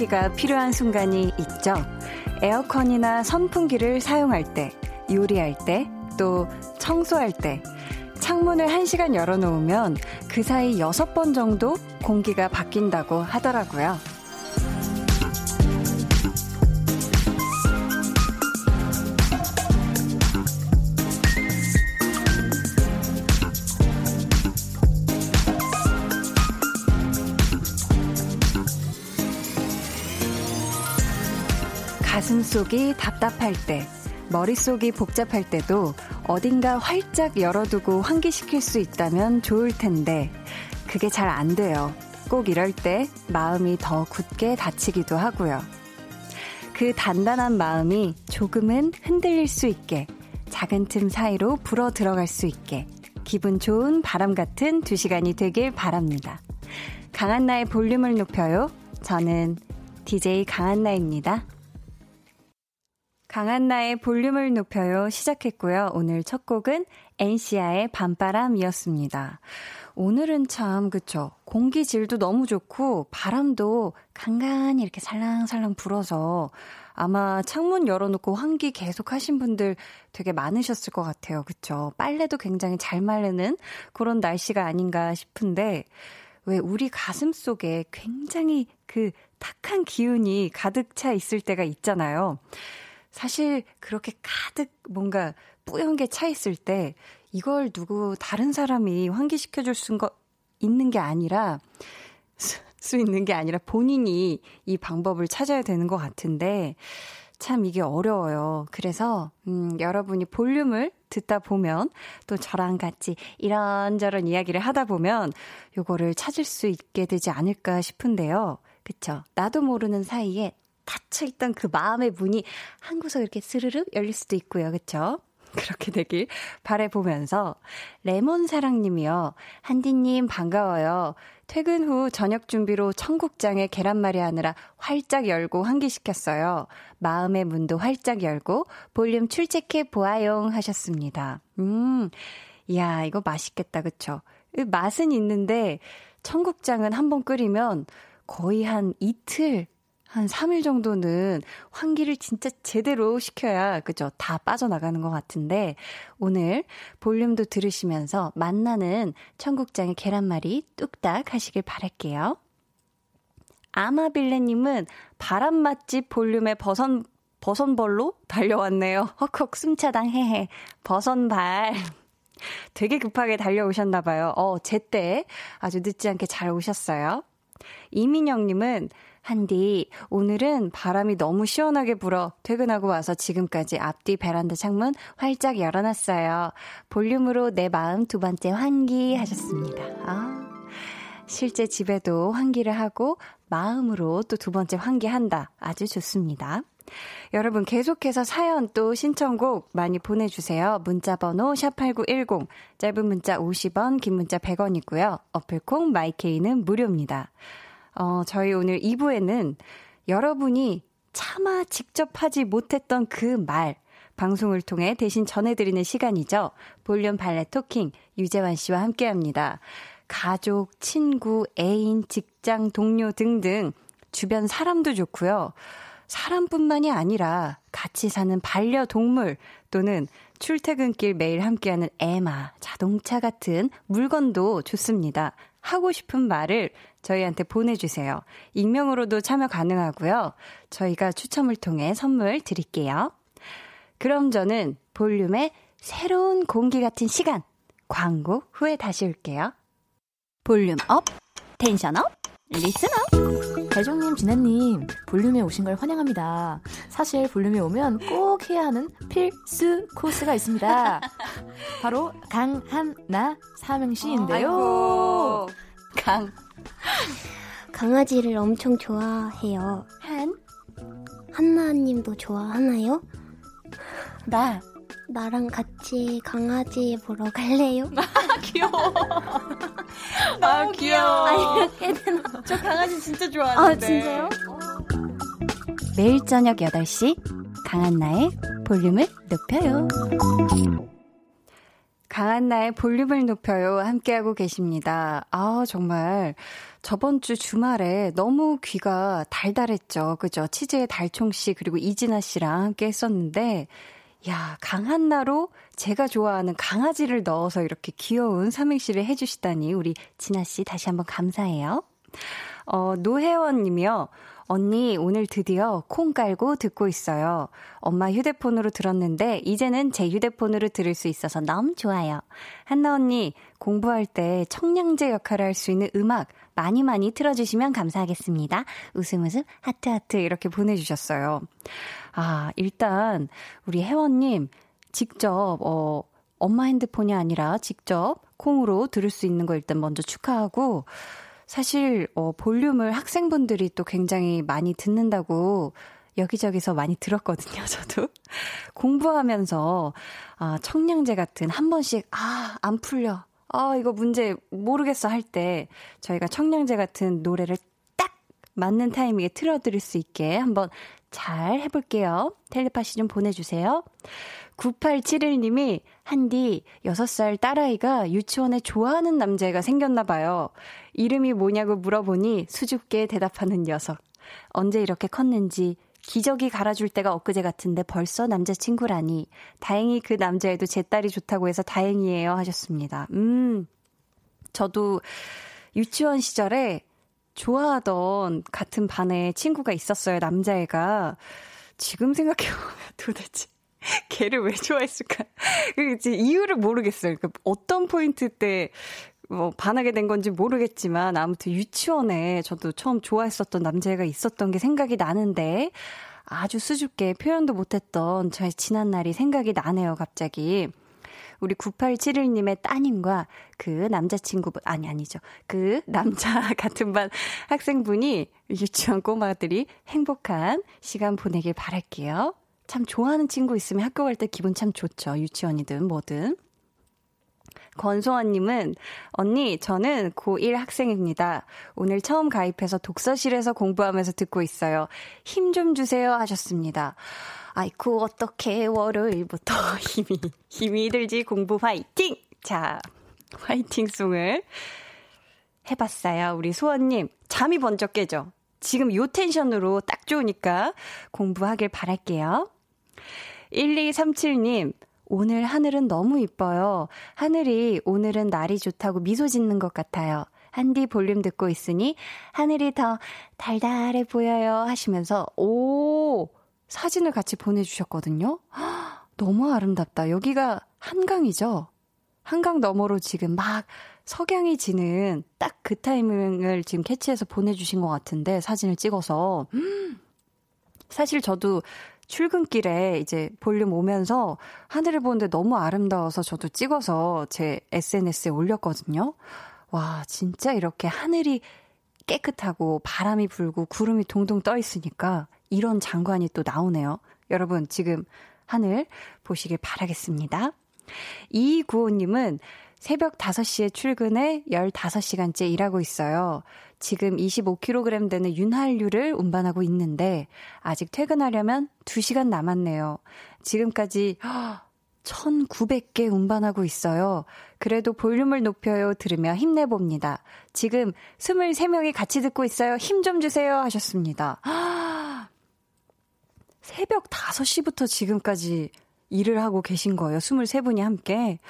공기가 필요한 순간이 있죠. 에어컨이나 선풍기를 사용할 때, 요리할 때, 또 청소할 때, 창문을 1시간 열어놓으면 그 사이 6번 정도 공기가 바뀐다고 하더라고요. 가슴속이 답답할 때, 머릿속이 복잡할 때도 어딘가 활짝 열어두고 환기시킬 수 있다면 좋을 텐데, 그게 잘 안 돼요. 꼭 이럴 때 마음이 더 굳게 다치기도 하고요. 그 단단한 마음이 조금은 흔들릴 수 있게, 작은 틈 사이로 불어 들어갈 수 있게, 기분 좋은 바람 같은 두 시간이 되길 바랍니다. 강한나의 볼륨을 높여요. 저는 DJ 강한나입니다. 강한나의 볼륨을 높여요 시작했고요. 오늘 첫 곡은 엔시아의 밤바람이었습니다. 오늘은 참 그쵸 공기 질도 너무 좋고 바람도 간간히 이렇게 살랑살랑 불어서 아마 창문 열어놓고 환기 계속 하신 분들 되게 많으셨을 것 같아요. 그쵸 빨래도 굉장히 잘 마르는 그런 날씨가 아닌가 싶은데 왜 우리 가슴 속에 굉장히 그 탁한 기운이 가득 차 있을 때가 있잖아요. 사실 그렇게 가득 뭔가 뿌연 게 차 있을 때 이걸 누구 다른 사람이 환기시켜 줄수 있는 게 아니라 수 있는 게 아니라 본인이 이 방법을 찾아야 되는 것 같은데 참 이게 어려워요. 그래서 음 여러분이 볼륨을 듣다 보면 또 저랑 같이 이런저런 이야기를 하다 보면 요거를 찾을 수 있게 되지 않을까 싶은데요. 그쵸? 나도 모르는 사이에 닫혀 있던 그 마음의 문이 한 구석 이렇게 스르륵 열릴 수도 있고요. 그쵸? 그렇게 되길 바래보면서 레몬사랑님이요. 한디님 반가워요. 퇴근 후 저녁 준비로 청국장에 계란말이 하느라 활짝 열고 환기시켰어요. 마음의 문도 활짝 열고 볼륨 출첵해 보아용 하셨습니다. 음, 이야, 이거 맛있겠다. 그쵸? 맛은 있는데 청국장은 한 번 끓이면 거의 한 이틀 한 3일 정도는 환기를 진짜 제대로 시켜야, 그죠? 다 빠져나가는 것 같은데, 오늘 볼륨도 들으시면서 만나는 청국장의 계란말이 뚝딱 하시길 바랄게요. 아마빌레님은 바람 맛집 볼륨의 버선, 버선벌로 달려왔네요. 헉헉, 숨차당 헤헤. 버선발. 되게 급하게 달려오셨나봐요. 어, 제때 아주 늦지 않게 잘 오셨어요. 이민영님은 한디, 오늘은 바람이 너무 시원하게 불어 퇴근하고 와서 지금까지 앞뒤 베란다 창문 활짝 열어놨어요. 볼륨으로 내 마음 두 번째 환기 하셨습니다. 아, 실제 집에도 환기를 하고 마음으로 또 두 번째 환기한다. 아주 좋습니다. 여러분 계속해서 사연 또 신청곡 많이 보내주세요. 문자번호 샵8910 짧은 문자 50원 긴 문자 100원이고요. 어플콩 마이케이는 무료입니다. 어, 저희 오늘 2부에는 여러분이 차마 직접 하지 못했던 그 말, 방송을 통해 대신 전해드리는 시간이죠. 볼륨 발레 토킹, 유재환 씨와 함께 합니다. 가족, 친구, 애인, 직장, 동료 등등, 주변 사람도 좋고요. 사람뿐만이 아니라 같이 사는 반려동물 또는 출퇴근길 매일 함께하는 애마, 자동차 같은 물건도 좋습니다. 하고 싶은 말을 저희한테 보내주세요. 익명으로도 참여 가능하고요. 저희가 추첨을 통해 선물 드릴게요. 그럼 저는 볼륨의 새로운 공기 같은 시간, 광고 후에 다시 올게요. volume up, tension up, listen up. 대종님, 진혜님, 볼륨에 오신 걸 환영합니다. 사실 볼륨에 오면 꼭 해야 하는 필수 코스가 있습니다. 바로 강한나 삼행시인데요. 아이고, 강. 강아지를 엄청 좋아해요. 한? 한나님도 좋아하나요? 나. 나랑 같이 강아지 보러 갈래요? 아, 귀여워. 너무 귀여워. 아, 이렇게 되나? 저 강아지 진짜 좋아하는데. 아, 진짜요? 매일 저녁 8시 강한나의 볼륨을 높여요. 강한나의 볼륨을 높여요. 함께하고 계십니다. 아, 정말. 저번 주 주말에 너무 귀가 달달했죠. 그죠? 치즈의 달총 씨, 그리고 이진아 씨랑 함께 했었는데, 야, 강한나로 제가 좋아하는 강아지를 넣어서 이렇게 귀여운 삼행시를 해주시다니, 우리 진아 씨 다시 한번 감사해요. 어, 노혜원 님이요. 언니, 오늘 드디어 콩 깔고 듣고 있어요. 엄마 휴대폰으로 들었는데, 이제는 제 휴대폰으로 들을 수 있어서 너무 좋아요. 한나 언니, 공부할 때 청량제 역할을 할 수 있는 음악 많이 많이 틀어주시면 감사하겠습니다. 웃음 웃음, 하트 하트 이렇게 보내주셨어요. 아, 일단, 우리 혜원님, 직접, 어, 엄마 핸드폰이 아니라 직접 콩으로 들을 수 있는 거 일단 먼저 축하하고, 사실, 어, 볼륨을 학생분들이 또 굉장히 많이 듣는다고 여기저기서 많이 들었거든요, 저도. 공부하면서, 아, 청량제 같은 한 번씩, 아, 안 풀려. 아, 이거 문제 모르겠어 할 때 저희가 청량제 같은 노래를 딱 맞는 타이밍에 틀어드릴 수 있게 한번 잘 해볼게요. 텔레파시 좀 보내주세요. 9871님이 한디 6살 딸아이가 유치원에 좋아하는 남자애가 생겼나봐요. 이름이 뭐냐고 물어보니 수줍게 대답하는 녀석. 언제 이렇게 컸는지 기저귀 갈아줄 때가 엊그제 같은데 벌써 남자친구라니. 다행히 그 남자애도 제 딸이 좋다고 해서 다행이에요 하셨습니다. 음, 저도 유치원 시절에 좋아하던 같은 반에 친구가 있었어요, 남자애가. 지금 생각해보면 도대체 걔를 왜 좋아했을까? 그 이유를 모르겠어요. 그 어떤 포인트 때 뭐 반하게 된 건지 모르겠지만 아무튼 유치원에 저도 처음 좋아했었던 남자애가 있었던 게 생각이 나는데 아주 수줍게 표현도 못했던 저의 지난 날이 생각이 나네요, 갑자기. 우리 9871님의 따님과 그 남자친구분, 아니, 아니죠. 그 남자 같은 반 학생분이 유치원 꼬마들이 행복한 시간 보내길 바랄게요. 참 좋아하는 친구 있으면 학교 갈 때 기분 참 좋죠. 유치원이든 뭐든. 권소원님은, 언니, 저는 고1 학생입니다. 오늘 처음 가입해서 독서실에서 공부하면서 듣고 있어요. 힘 좀 주세요 하셨습니다. 아이쿠, 어떻게 월요일부터 힘이, 힘이 들지 공부 화이팅! 자, 화이팅 송을 해봤어요. 우리 소원님, 잠이 번쩍 깨죠? 지금 요 텐션으로 딱 좋으니까 공부하길 바랄게요. 1237님, 오늘 하늘은 너무 이뻐요. 하늘이 오늘은 날이 좋다고 미소 짓는 것 같아요. 한디 볼륨 듣고 있으니 하늘이 더 달달해 보여요 하시면서 오 사진을 같이 보내주셨거든요. 너무 아름답다. 여기가 한강이죠. 한강 너머로 지금 막 석양이 지는 딱 그 타이밍을 지금 캐치해서 보내주신 것 같은데 사진을 찍어서 사실 저도 출근길에 이제 볼륨 오면서 하늘을 보는데 너무 아름다워서 저도 찍어서 제 SNS에 올렸거든요. 와, 진짜 이렇게 하늘이 깨끗하고 바람이 불고 구름이 동동 떠 있으니까 이런 장관이 또 나오네요. 여러분, 지금 하늘 보시길 바라겠습니다. 이구호님은 새벽 5시에 출근해 15시간째 일하고 있어요. 지금 25kg 되는 윤활유를 운반하고 있는데 아직 퇴근하려면 2시간 남았네요. 지금까지 1900개 운반하고 있어요. 그래도 볼륨을 높여요 들으며 힘내봅니다. 지금 23명이 같이 듣고 있어요. 힘 좀 주세요 하셨습니다. 새벽 5시부터 지금까지 일을 하고 계신 거예요. 23분이 함께.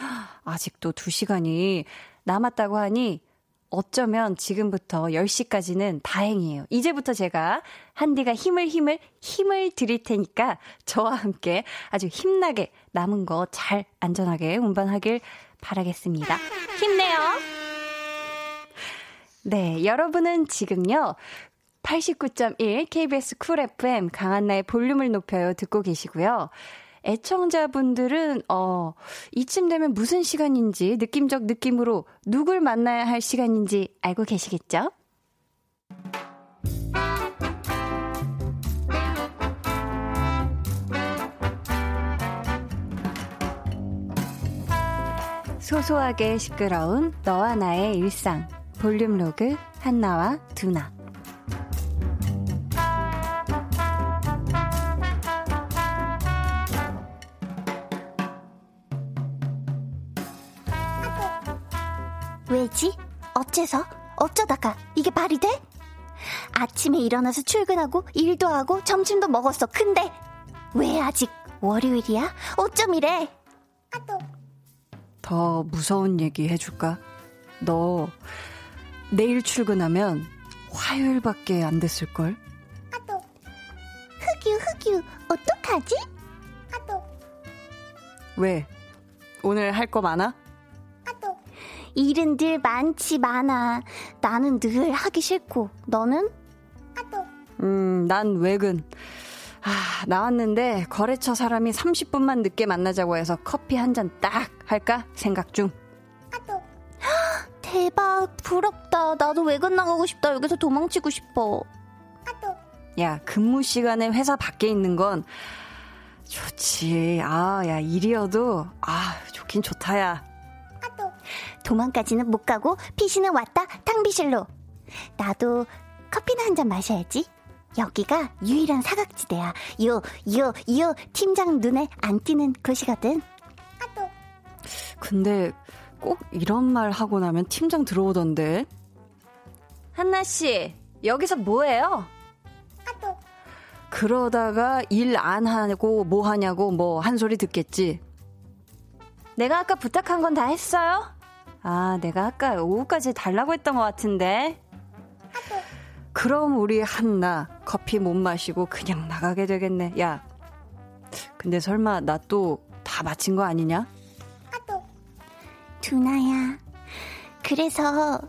아직도 2시간이 남았다고 하니 어쩌면 지금부터 10시까지는 다행이에요. 이제부터 제가 한디가 힘을 힘을 힘을 드릴 테니까 저와 함께 아주 힘나게 남은 거 잘 안전하게 운반하길 바라겠습니다. 힘내요. 네, 여러분은 지금요. 89.1 KBS 쿨 FM 강한나의 볼륨을 높여요 듣고 계시고요. 애청자분들은, 어, 이쯤 되면 무슨 시간인지 느낌적 느낌으로 누굴 만나야 할 시간인지 알고 계시겠죠? 소소하게 시끄러운 너와 나의 일상. 볼륨 로그 한나와 두나. 왜지? 어째서? 어쩌다가? 이게 말이 돼? 아침에 일어나서 출근하고 일도 하고 점심도 먹었어. 근데 왜 아직 월요일이야? 어쩜 이래? 더 무서운 얘기 해줄까? 너 내일 출근하면 화요일밖에 안 됐을걸? 흑유 흑유 어떡하지? 왜? 오늘 할 거 많아? 일은 늘 많지 많아. 나는 늘 하기 싫고 너는? 음, 난 외근. 아, 나왔는데 거래처 사람이 30분만 늦게 만나자고 해서 커피 한 잔 딱 할까 생각 중. 대박 부럽다. 나도 외근 나가고 싶다. 여기서 도망치고 싶어. 야, 근무 시간에 회사 밖에 있는 건 좋지. 아, 야, 일이어도 아, 좋긴 좋다 야. 도망까지는 못 가고 피시는 왔다 탕비실로. 나도 커피나 한 잔 마셔야지. 여기가 유일한 사각지대야. 요, 요, 요 팀장 눈에 안 띄는 곳이거든. 근데 꼭 이런 말 하고 나면 팀장 들어오던데. 한나 씨, 여기서 뭐해요? 그러다가 일 안 하고 뭐 하냐고 뭐 한 소리 듣겠지. 내가 아까 부탁한 건 다 했어요? 아, 내가 아까 오후까지 달라고 했던 것 같은데. 그럼 우리 한나 커피 못 마시고 그냥 나가게 되겠네. 야, 근데 설마 나 또 다 마친 거 아니냐? 두나야. 그래서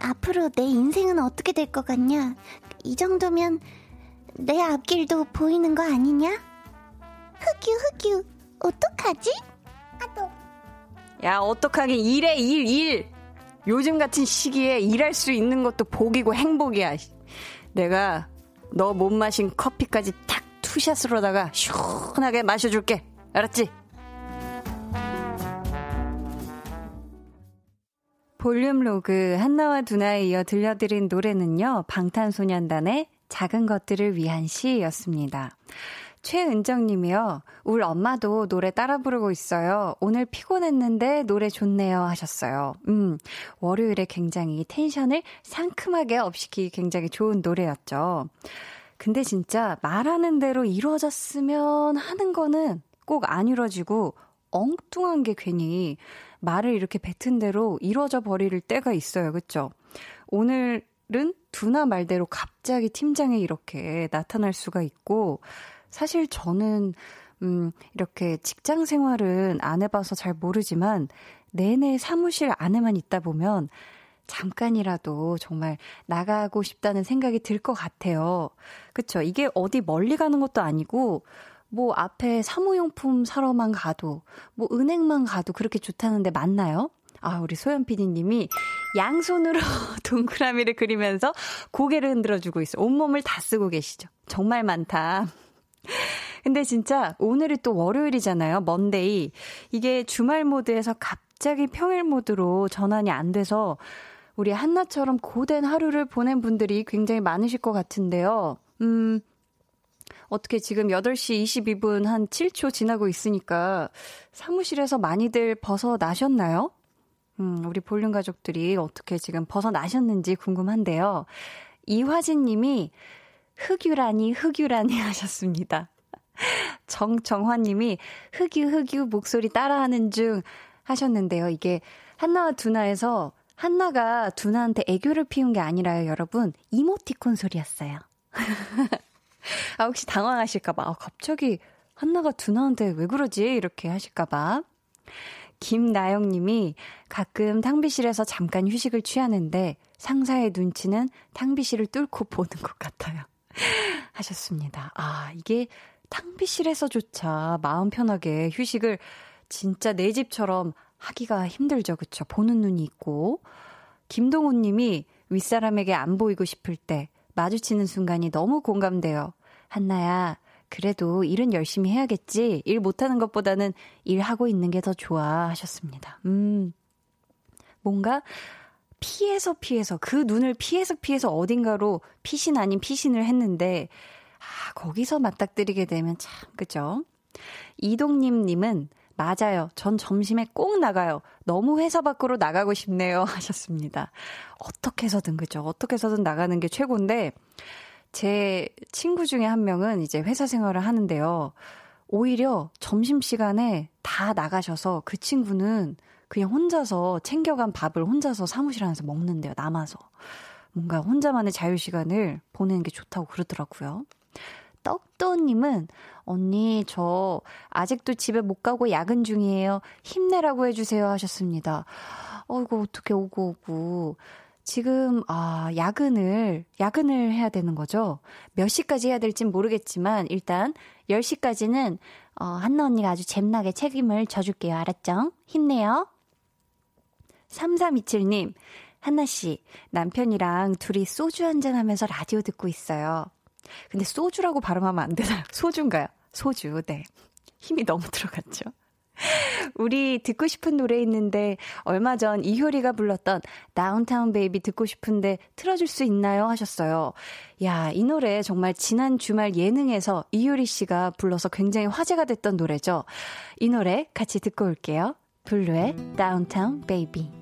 앞으로 내 인생은 어떻게 될 것 같냐? 이 정도면 내 앞길도 보이는 거 아니냐? 흑유 흑유 어떡하지? 야, 어떡하긴 일해, 일, 일. 요즘 같은 시기에 일할 수 있는 것도 복이고 행복이야. 내가 너 못 마신 커피까지 탁 투샷으로다가 시원하게 마셔줄게. 알았지? 볼륨 로그 한나와 두나에 이어 들려드린 노래는요. 방탄소년단의 작은 것들을 위한 시였습니다. 최은정 님이요. 울 엄마도 노래 따라 부르고 있어요. 오늘 피곤했는데 노래 좋네요 하셨어요. 음, 월요일에 굉장히 텐션을 상큼하게 업시키기 굉장히 좋은 노래였죠. 근데 진짜 말하는 대로 이루어졌으면 하는 거는 꼭 안 이루어지고 엉뚱한 게 괜히 말을 이렇게 뱉은 대로 이루어져 버릴 때가 있어요. 그쵸? 오늘은 두나 말대로 갑자기 팀장이 이렇게 나타날 수가 있고, 사실 저는, 음, 이렇게 직장 생활은 안 해봐서 잘 모르지만, 내내 사무실 안에만 있다 보면, 잠깐이라도 정말 나가고 싶다는 생각이 들 것 같아요. 그쵸? 이게 어디 멀리 가는 것도 아니고, 뭐 앞에 사무용품 사러만 가도, 뭐 은행만 가도 그렇게 좋다는데 맞나요? 아, 우리 소연 PD님이 양손으로 동그라미를 그리면서 고개를 흔들어주고 있어. 온몸을 다 쓰고 계시죠. 정말 많다. 근데 진짜 오늘이 또 월요일이잖아요. 먼데이. 이게 주말 모드에서 갑자기 평일 모드로 전환이 안 돼서 우리 한나처럼 고된 하루를 보낸 분들이 굉장히 많으실 것 같은데요. 음, 어떻게 지금 8시 22분 한 7초 지나고 있으니까 사무실에서 많이들 벗어나셨나요? 음, 우리 볼륨 가족들이 어떻게 지금 벗어나셨는지 궁금한데요. 이화진 님이 흑유라니, 흑유라니 하셨습니다. 정정화 님이 흑유, 흑유 목소리 따라하는 중 하셨는데요. 이게 한나와 두나에서 한나가 두나한테 애교를 피운 게 아니라요, 여러분. 이모티콘 소리였어요. 아, 혹시 당황하실까봐. 아, 갑자기 한나가 두나한테 왜 그러지? 이렇게 하실까봐. 김나영 님이 가끔 탕비실에서 잠깐 휴식을 취하는데 상사의 눈치는 탕비실을 뚫고 보는 것 같아요. 하셨습니다. 아, 이게 탕비실에서조차 마음 편하게 휴식을 진짜 내 집처럼 하기가 힘들죠. 그쵸? 보는 눈이 있고. 김동훈 님이 윗사람에게 안 보이고 싶을 때 마주치는 순간이 너무 공감돼요. 한나야, 그래도 일은 열심히 해야겠지. 일 못하는 것보다는 일하고 있는 게 더 좋아. 하셨습니다. 음. 뭔가 피해서 피해서, 그 눈을 피해서 피해서 어딘가로 피신 아닌 피신을 했는데, 아, 거기서 맞닥뜨리게 되면 참, 그죠? 이동님 님은 맞아요. 전 점심에 꼭 나가요. 너무 회사 밖으로 나가고 싶네요. 하셨습니다. 어떻게 해서든, 그죠? 어떻게 해서든 나가는 게 최고인데, 제 친구 중에 한 명은 이제 회사 생활을 하는데요. 오히려 점심시간에 다 나가셔서 그 친구는 그냥 혼자서 챙겨간 밥을 혼자서 사무실 안에서 먹는데요. 남아서. 뭔가 혼자만의 자유 시간을 보내는 게 좋다고 그러더라고요. 떡도님은 언니 저 아직도 집에 못 가고 야근 중이에요. 힘내라고 해주세요 하셨습니다. 어이구 어떻게 오고 오고 지금 아 야근을 야근을 해야 되는 거죠. 몇 시까지 해야 될진 모르겠지만 일단 10시까지는 어, 한나 언니가 아주 잼나게 책임을 져줄게요. 알았죠? 힘내요. 3327님, 한나씨, 남편이랑 둘이 소주 한잔 하면서 라디오 듣고 있어요. 근데 소주라고 발음하면 안 되나요? 소주인가요? 소주, 네. 힘이 너무 들어갔죠. 우리 듣고 싶은 노래 있는데 얼마 전 이효리가 불렀던 Downtown Baby 듣고 싶은데 틀어줄 수 있나요? 하셨어요. 야, 이 노래 정말 지난 주말 예능에서 이효리 씨가 불러서 굉장히 화제가 됐던 노래죠. 이 노래 같이 듣고 올게요. 블루의 Downtown Baby.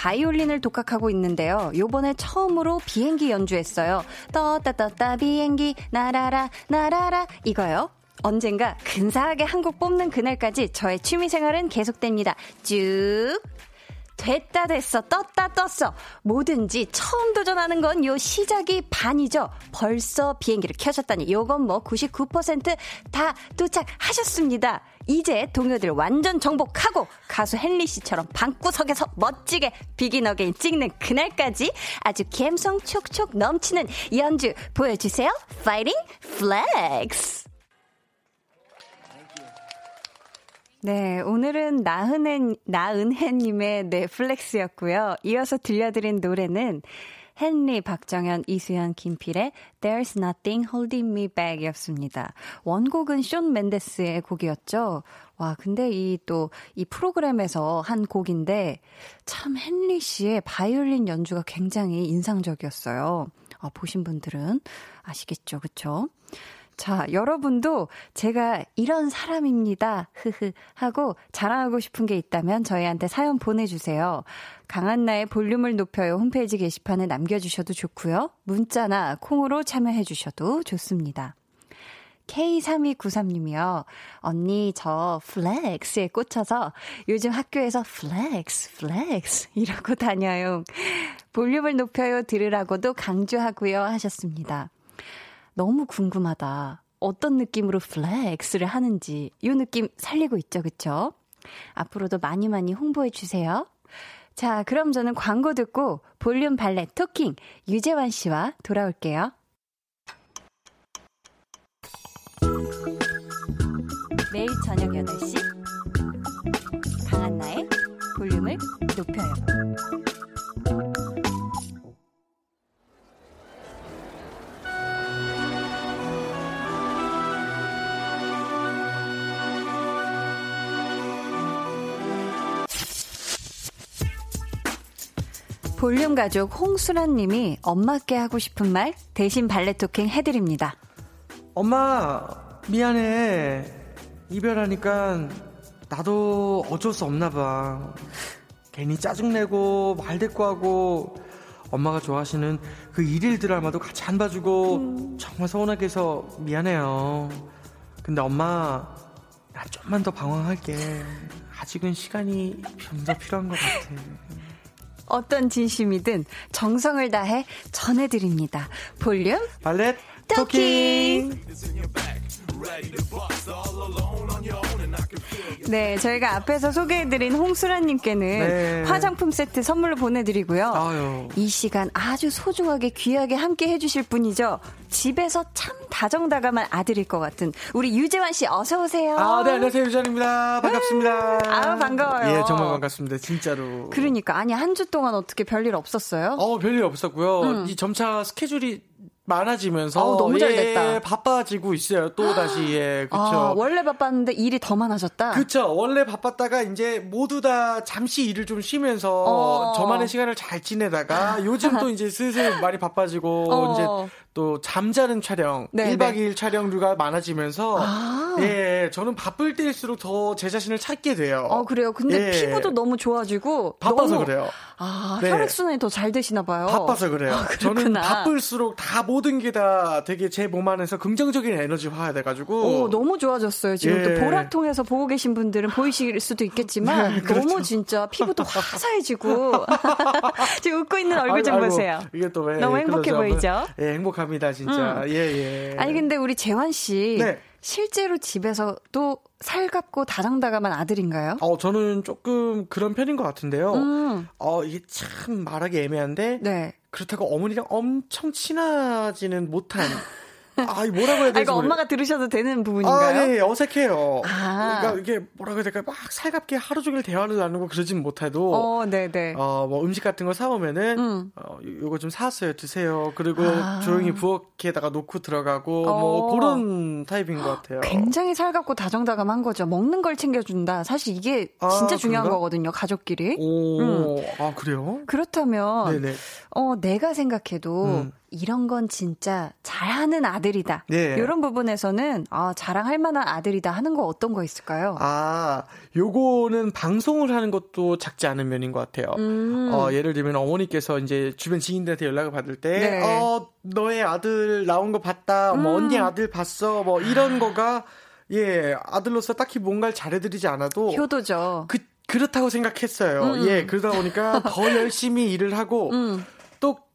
바이올린을 독학하고 있는데요. 요번에 처음으로 비행기 연주했어요. 떴다 비행기 나라라 나라라 이거요. 언젠가 근사하게 한국 뽑는 그날까지 저의 취미 생활은 계속됩니다. 쭉 됐다 됐어 떴다 떴어 뭐든지 처음 도전하는 건 요 시작이 반이죠 벌써 비행기를 켜셨다니 요건 뭐 99%다 도착하셨습니다 이제 동료들 완전 정복하고 가수 헨리 씨처럼 방구석에서 멋지게 Begin Again 찍는 그날까지 아주 감성 촉촉 넘치는 연주 보여주세요 파이팅 flex 네, 오늘은 나은혜, 나은혜님의 네 flex였고요. 이어서 들려드린 노래는 헨리, 박정현, 이수연, 김필의 There's Nothing Holding Me Back 이었습니다. 원곡은 쇼 맨데스의 곡이었죠. 와, 근데 이 또, 이 프로그램에서 한 곡인데, 참 헨리 씨의 바이올린 연주가 굉장히 인상적이었어요. 아, 보신 분들은 아시겠죠, 그쵸? 자, 여러분도 제가 이런 사람입니다. 흐흐 하고 자랑하고 싶은 게 있다면 저희한테 사연 보내주세요. 강한나의 볼륨을 높여요 홈페이지 게시판에 남겨주셔도 좋고요. 문자나 콩으로 참여해주셔도 좋습니다. K3293님이요. 언니, 저 flex에 꽂혀서 요즘 학교에서 flex, flex 이러고 다녀요. 볼륨을 높여요 들으라고도 강조하고요 하셨습니다. 너무 궁금하다. 어떤 느낌으로 flex를 하는지 이 느낌 살리고 있죠, 그쵸? 앞으로도 많이 많이 홍보해 주세요. 자, 그럼 저는 광고 듣고 볼륨 발레 talking 유재환 씨와 돌아올게요. 매일 저녁 8시 강한나의 볼륨을 높여요. 볼륨 가족 홍수란 님이 엄마께 하고 싶은 말 대신 발레 토킹 해드립니다. 엄마, 미안해. 이별하니까 나도 어쩔 수 없나 봐. 괜히 짜증내고 말대꾸하고 엄마가 좋아하시는 그 일일 드라마도 같이 안 봐주고 음. 정말 서운하게 해서 미안해요. 근데 엄마, 나 좀만 더 방황할게. 아직은 시간이 좀 더 필요한 것 같아. 어떤 진심이든 정성을 다해 전해드립니다. 볼륨 발렛 토킹. 토킹. 네, 저희가 앞에서 소개해드린 홍수라님께는 네. 화장품 세트 선물로 보내드리고요. 아유. 이 시간 아주 소중하게 귀하게 함께 해주실 분이죠. 집에서 참 다정다감한 아들일 것 같은 우리 유재환 씨 어서 오세요. 아, 네, 안녕하세요. 유전입니다. 반갑습니다. 아우, 반가워요. 예, 정말 반갑습니다. 진짜로. 그러니까 아니 한 주 동안 어떻게 별일 없었어요? 어, 별일 없었고요. 이 점차 스케줄이 많아지면서 어우, 너무 잘 됐다. 예, 바빠지고 있어요. 또 다시 예, 그렇죠. 아, 원래 바빴는데 일이 더 많아졌다. 그쵸. 원래 바빴다가 이제 모두 다 잠시 일을 좀 쉬면서 어. 저만의 시간을 잘 지내다가 요즘 또 이제 슬슬 많이 바빠지고 어. 이제 또 잠자는 촬영, 네, 1박 네. 2일 촬영류가 많아지면서 아. 예, 저는 바쁠 때일수록 더 제 자신을 찾게 돼요. 어 그래요. 근데 예. 피부도 너무 좋아지고 바빠서 너무- 그래요. 아 네. 혈액 순환이 더 잘 되시나 봐요. 바빠서 그래요. 아, 저는. 바쁠수록 다 모든 게 다 되게 제 몸 안에서 긍정적인 에너지화가 돼 가지고. 오, 너무 좋아졌어요. 지금 예. 또 보라 통해서 보고 계신 분들은 보이실 수도 있겠지만 네, 그렇죠. 너무 진짜 피부도 화사해지고 지금 웃고 있는 얼굴 좀 아이고, 보세요. 이게 또 왜. 너무 행복해? 보이죠? 예, 행복합니다, 진짜. 예, 예. 아니 근데 우리 재환 씨 네. 실제로 집에서도 살갑고 다정다감한 아들인가요? 어, 저는 조금 그런 편인 것 같은데요. 음, 어, 이게 참 말하기 애매한데. 네. 그렇다고 어머니랑 엄청 친하지는 못한. 아, 이 뭐라고 해야 아 되지? 이거 엄마가 들으셔도 되는 부분인가요? 아, 예, 어색해요. 아. 그러니까 이게 뭐라고 해야 될까? 막 살갑게 하루 종일 대화를 나누고 그러진 못해도. 어, 네 네. 어, 뭐 음식 같은 거 사 오면은, 음. 어, 요- 요거 좀 사왔어요. 드세요. 그리고 아. 조용히 부엌에다가 놓고 들어가고, 어. 뭐, 그런 타입인 것 같아요. 굉장히 살갑고 다정다감한 거죠. 먹는 걸 챙겨 준다. 사실 이게 아, 진짜 중요한 그런가? 거거든요. 가족끼리. 오, 아, 그래요? 그렇다면 네네. 어 내가 생각해도 음. 이런 건 진짜 잘하는 아들이다. 네. 이런 부분에서는 아 자랑할 만한 아들이다 하는 거 어떤 거 있을까요? 아, 요거는 방송을 하는 것도 작지 않은 면인 것 같아요. 음. 어, 예를 들면 어머니께서 이제 주변 지인들한테 연락을 받을 때, 네. 어, 너의 아들 나온 거 봤다, 뭐 음. 언니 아들 봤어, 뭐 이런 거가, 예, 아들로서 딱히 뭔가를 잘해드리지 않아도, 효도죠. 그, 그렇다고 생각했어요. 음. 예, 그러다 보니까 더 열심히 일을 하고, 음. 또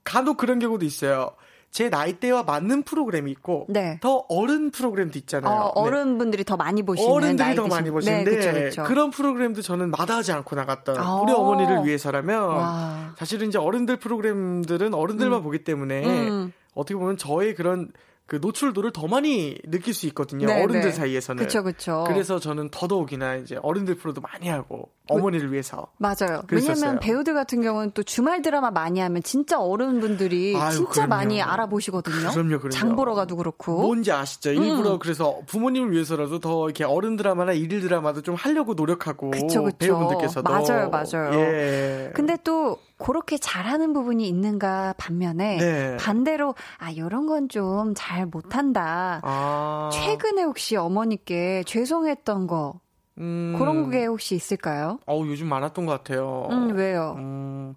간혹 그런 경우도 있어요. 제 나이대와 맞는 프로그램이 있고, 네. 더 어른 프로그램도 있잖아요. 어, 네. 어른분들이 더 많이 보시는 어른들이 더 많이 분. 보시는데 네, 그쵸, 그쵸. 그런 프로그램도 저는 마다하지 않고 나갔던 아. 우리 어머니를 위해서라면 와. 사실은 이제 어른들 프로그램들은 어른들만 보기 때문에 음. 어떻게 보면 저의 그런 그 노출도를 더 많이 느낄 수 있거든요. 네, 어른들 네. 사이에서는. 그쵸, 그쵸. 그래서 저는 더더욱이나 이제 어른들 프로도 많이 하고 어머니를 위해서. 맞아요. 왜냐면 배우들 같은 경우는 또 주말 드라마 많이 하면 진짜 어른분들이 아유, 진짜 그럼요. 많이 알아보시거든요. 그럼요, 그럼요. 장 보러 가도 그렇고. 뭔지 아시죠? 일부러 음. 그래서 부모님을 위해서라도 더 이렇게 어른 드라마나 일일 드라마도 좀 하려고 노력하고 그쵸, 그쵸. 배우분들께서도 맞아요, 맞아요. 예. 근데 또 그렇게 잘하는 부분이 있는가 반면에 네. 반대로 아 이런 건 좀 잘 못한다. 아. 최근에 혹시 어머니께 죄송했던 거 음. 그런 게 혹시 있을까요? 어우, 요즘 많았던 것 같아요. 음 왜요? 음,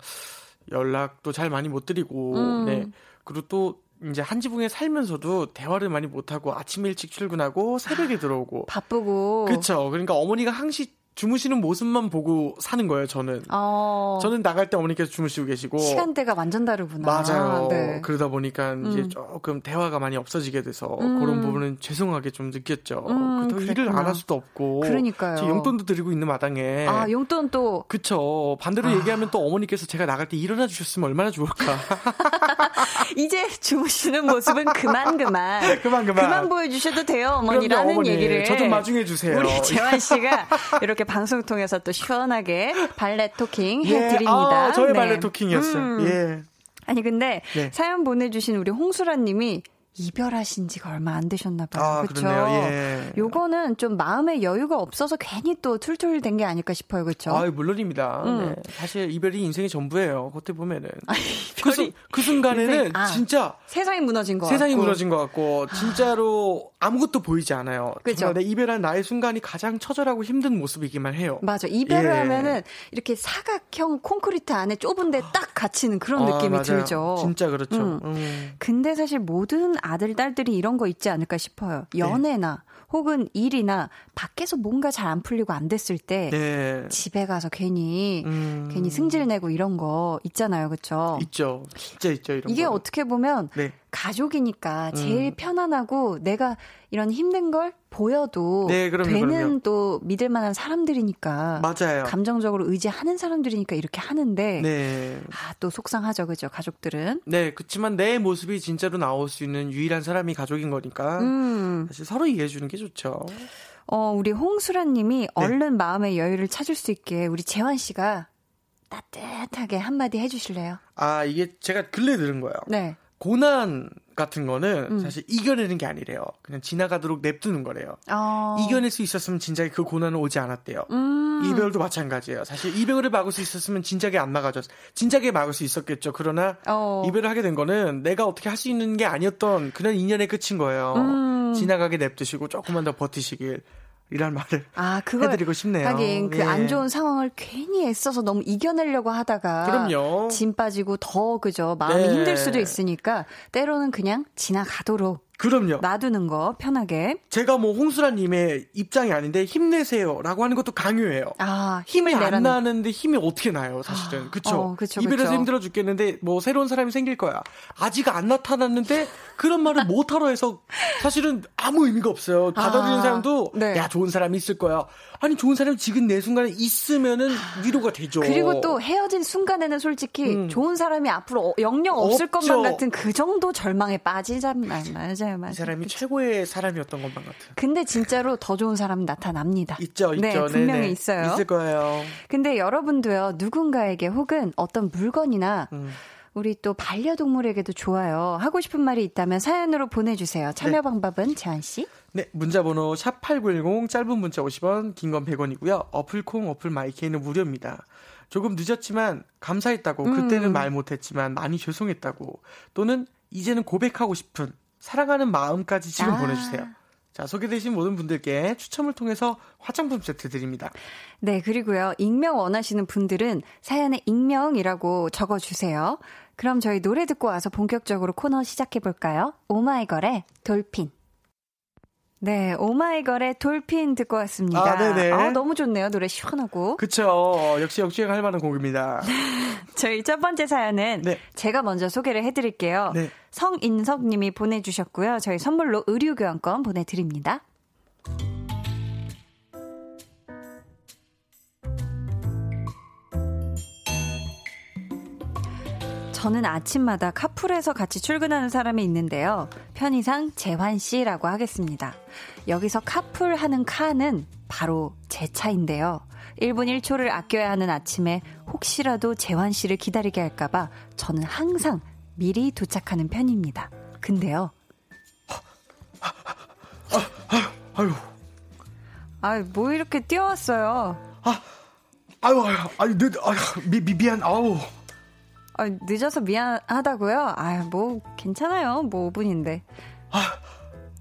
연락도 잘 많이 못 드리고, 음. 네. 그리고 또, 이제 한 지붕에 살면서도 대화를 많이 못하고 아침 일찍 출근하고 새벽에 들어오고. 바쁘고. 그쵸. 그러니까 어머니가 항시 주무시는 모습만 보고 사는 거예요, 저는. 어. 저는 나갈 때 어머니께서 주무시고 계시고. 시간대가 완전 다르구나. 맞아요. 네. 그러다 보니까 이제 음. 조금 대화가 많이 없어지게 돼서 음. 그런 부분은 죄송하게 좀 느꼈죠. 음, 그렇다고 일을. 안 할 수도 없고. 그러니까요. 용돈도 드리고 있는 마당에. 아 용돈 또 그쵸. 반대로 아. 얘기하면 또 어머니께서 제가 나갈 때 일어나 주셨으면 얼마나 좋을까. 이제 주무시는 모습은 그만 그만 그만, 그만. 보여주셔도 돼요 어머니라는 어머니. 얘기를 저 좀 마중해 주세요. 우리 재환 씨가 이렇게 방송 통해서 또 시원하게 발레 토킹 예, 해드립니다. 아, 저의 네. 발레 토킹이었어요. 음. 예. 아니 근데 네. 사연 보내주신 우리 홍수라님이 이별하신 지가 얼마 안 되셨나 봐요. 아, 그렇죠? 예. 요거는 좀 마음의 여유가 없어서 괜히 또 툴툴 된 게 아닐까 싶어요. 그렇죠? 아, 물론입니다. 음. 네. 사실 이별이 인생의 전부예요. 그때 보면은. 그, 속, 그 순간에는 아, 진짜 세상이 무너진 것 세상이 같고. 무너진 것 같고 진짜로 아무것도 보이지 않아요. 그죠. 정말 내 이별한 나의 순간이 가장 처절하고 힘든 모습이기만 해요. 맞아. 이별을 예. 하면은 이렇게 사각형 콘크리트 안에 좁은데 딱 갇히는 그런 아, 느낌이 맞아요. 들죠. 진짜 그렇죠. 음. 음. 근데 사실 모든 아들, 딸들이 이런 거 있지 않을까 싶어요. 연애나 혹은 일이나 밖에서 뭔가 잘 안 풀리고 안 됐을 때 네. 집에 가서 괜히 음. 괜히 승질 내고 이런 거 있잖아요. 그쵸? 있죠. 진짜 있죠. 이런 이게 거. 어떻게 보면 네. 가족이니까 제일 음. 편안하고 내가 이런 힘든 걸 보여도 네, 그럼요, 되는 그럼요. 또 믿을 만한 사람들이니까 맞아요. 감정적으로 의지하는 사람들이니까 이렇게 하는데 네. 아, 또 속상하죠. 그죠? 가족들은. 네, 그렇지만 내 모습이 진짜로 나올 수 있는 유일한 사람이 가족인 거니까 음. 사실 서로 이해해 주는 게 좋죠. 어, 우리 홍수란 네. 님이 얼른 마음의 여유를 찾을 수 있게 우리 재환 씨가 따뜻하게 한마디 해 주실래요? 아, 이게 제가 근래 들은 거예요. 네. 고난 같은 거는 음. 사실 이겨내는 게 아니래요. 그냥 지나가도록 냅두는 거래요. 어. 이겨낼 수 있었으면 진작에 그 고난은 오지 않았대요. 음. 이별도 마찬가지예요. 사실 이별을 막을 수 있었으면 진작에 안 막아줬, 진작에 막을 수 있었겠죠. 그러나 어. 이별을 하게 된 거는 내가 어떻게 할 수 있는 게 아니었던 그런 인연의 끝인 거예요. 음. 지나가게 냅두시고 조금만 더 버티시길 이란 말을 아, 그걸 해드리고 싶네요. 하긴 그 예. 안 좋은 상황을 괜히 애써서 너무 이겨내려고 하다가 그럼요. 짐 빠지고 더 그죠 마음이 네. 힘들 수도 있으니까 때로는 그냥 지나가도록 그럼요. 놔두는 거 편하게 제가 뭐 홍수라님의 입장이 아닌데 힘내세요라고 하는 것도 강요해요. 아 힘을 힘이 안 내라는 나는데 힘이 어떻게 나요, 사실은. 아, 그쵸? 어, 그쵸, 이별해서 그쵸. 힘들어 죽겠는데, 뭐, 새로운 사람이 생길 거야. 아직 안 나타났는데, 그런 말을 못하러 해서, 사실은 아무 의미가 없어요. 받아들이는 아, 사람도, 네. 야, 좋은 사람이 있을 거야. 아니, 좋은 사람이 지금 내 순간에 있으면은 위로가 되죠. 그리고 또 헤어진 순간에는 솔직히 음. 좋은 사람이 앞으로 어- 영영 없을 없죠. 것만 같은 그 정도 절망에 빠지잖아요. 맞아요, 맞아요. 이 사람이 최고의 사람이었던 것만 같은. 근데 진짜로 더 좋은 사람은 나타납니다. 있죠, 있죠. 네, 네네. 분명히 있어요. 있을 거예요. 근데 여러분도요, 누군가에게 혹은 어떤 물건이나 음. 우리 또 반려동물에게도 좋아요. 하고 싶은 말이 있다면 사연으로 보내주세요. 참여 네. 방법은 재환씨? 네, 문자번호 샵 8910 짧은 문자 50원, 긴 건 100원이고요. 어플 콩, 어플 마이케이는 무료입니다. 조금 늦었지만 감사했다고, 음. 그때는 말 못했지만 많이 죄송했다고, 또는 이제는 고백하고 싶은 사랑하는 마음까지 지금 아. 보내주세요. 자, 소개되신 모든 분들께 추첨을 통해서 화장품 세트 드립니다. 네, 그리고요, 익명 원하시는 분들은 사연에 익명이라고 적어주세요. 그럼 저희 노래 듣고 와서 본격적으로 코너 시작해볼까요? 오마이걸의 돌핀. 네, 오마이걸의 돌핀 듣고 왔습니다. 아, 네네. 아, 너무 좋네요. 노래 시원하고. 그쵸. 역시 역주행 할 만한 곡입니다. 저희 첫 번째 사연은 네. 제가 먼저 소개를 해드릴게요. 네. 성인석 님이 보내주셨고요. 저희 선물로 의류교환권 보내드립니다. 저는 아침마다 카풀에서 같이 출근하는 사람이 있는데요. 편의상 재환 씨라고 하겠습니다. 여기서 카풀 하는 카는 바로 제 차인데요. 1분 1초를 아껴야 하는 아침에 혹시라도 재환 씨를 기다리게 할까봐 저는 항상 미리 도착하는 편입니다. 근데요. 아유, 아, 뭐 이렇게 뛰어왔어요. 아유, 아유, 아유, 늦, 아유, 미, 미, 미안, 아우. 아, 늦어서 미안하다고요? 아, 뭐 괜찮아요. 뭐 5분인데.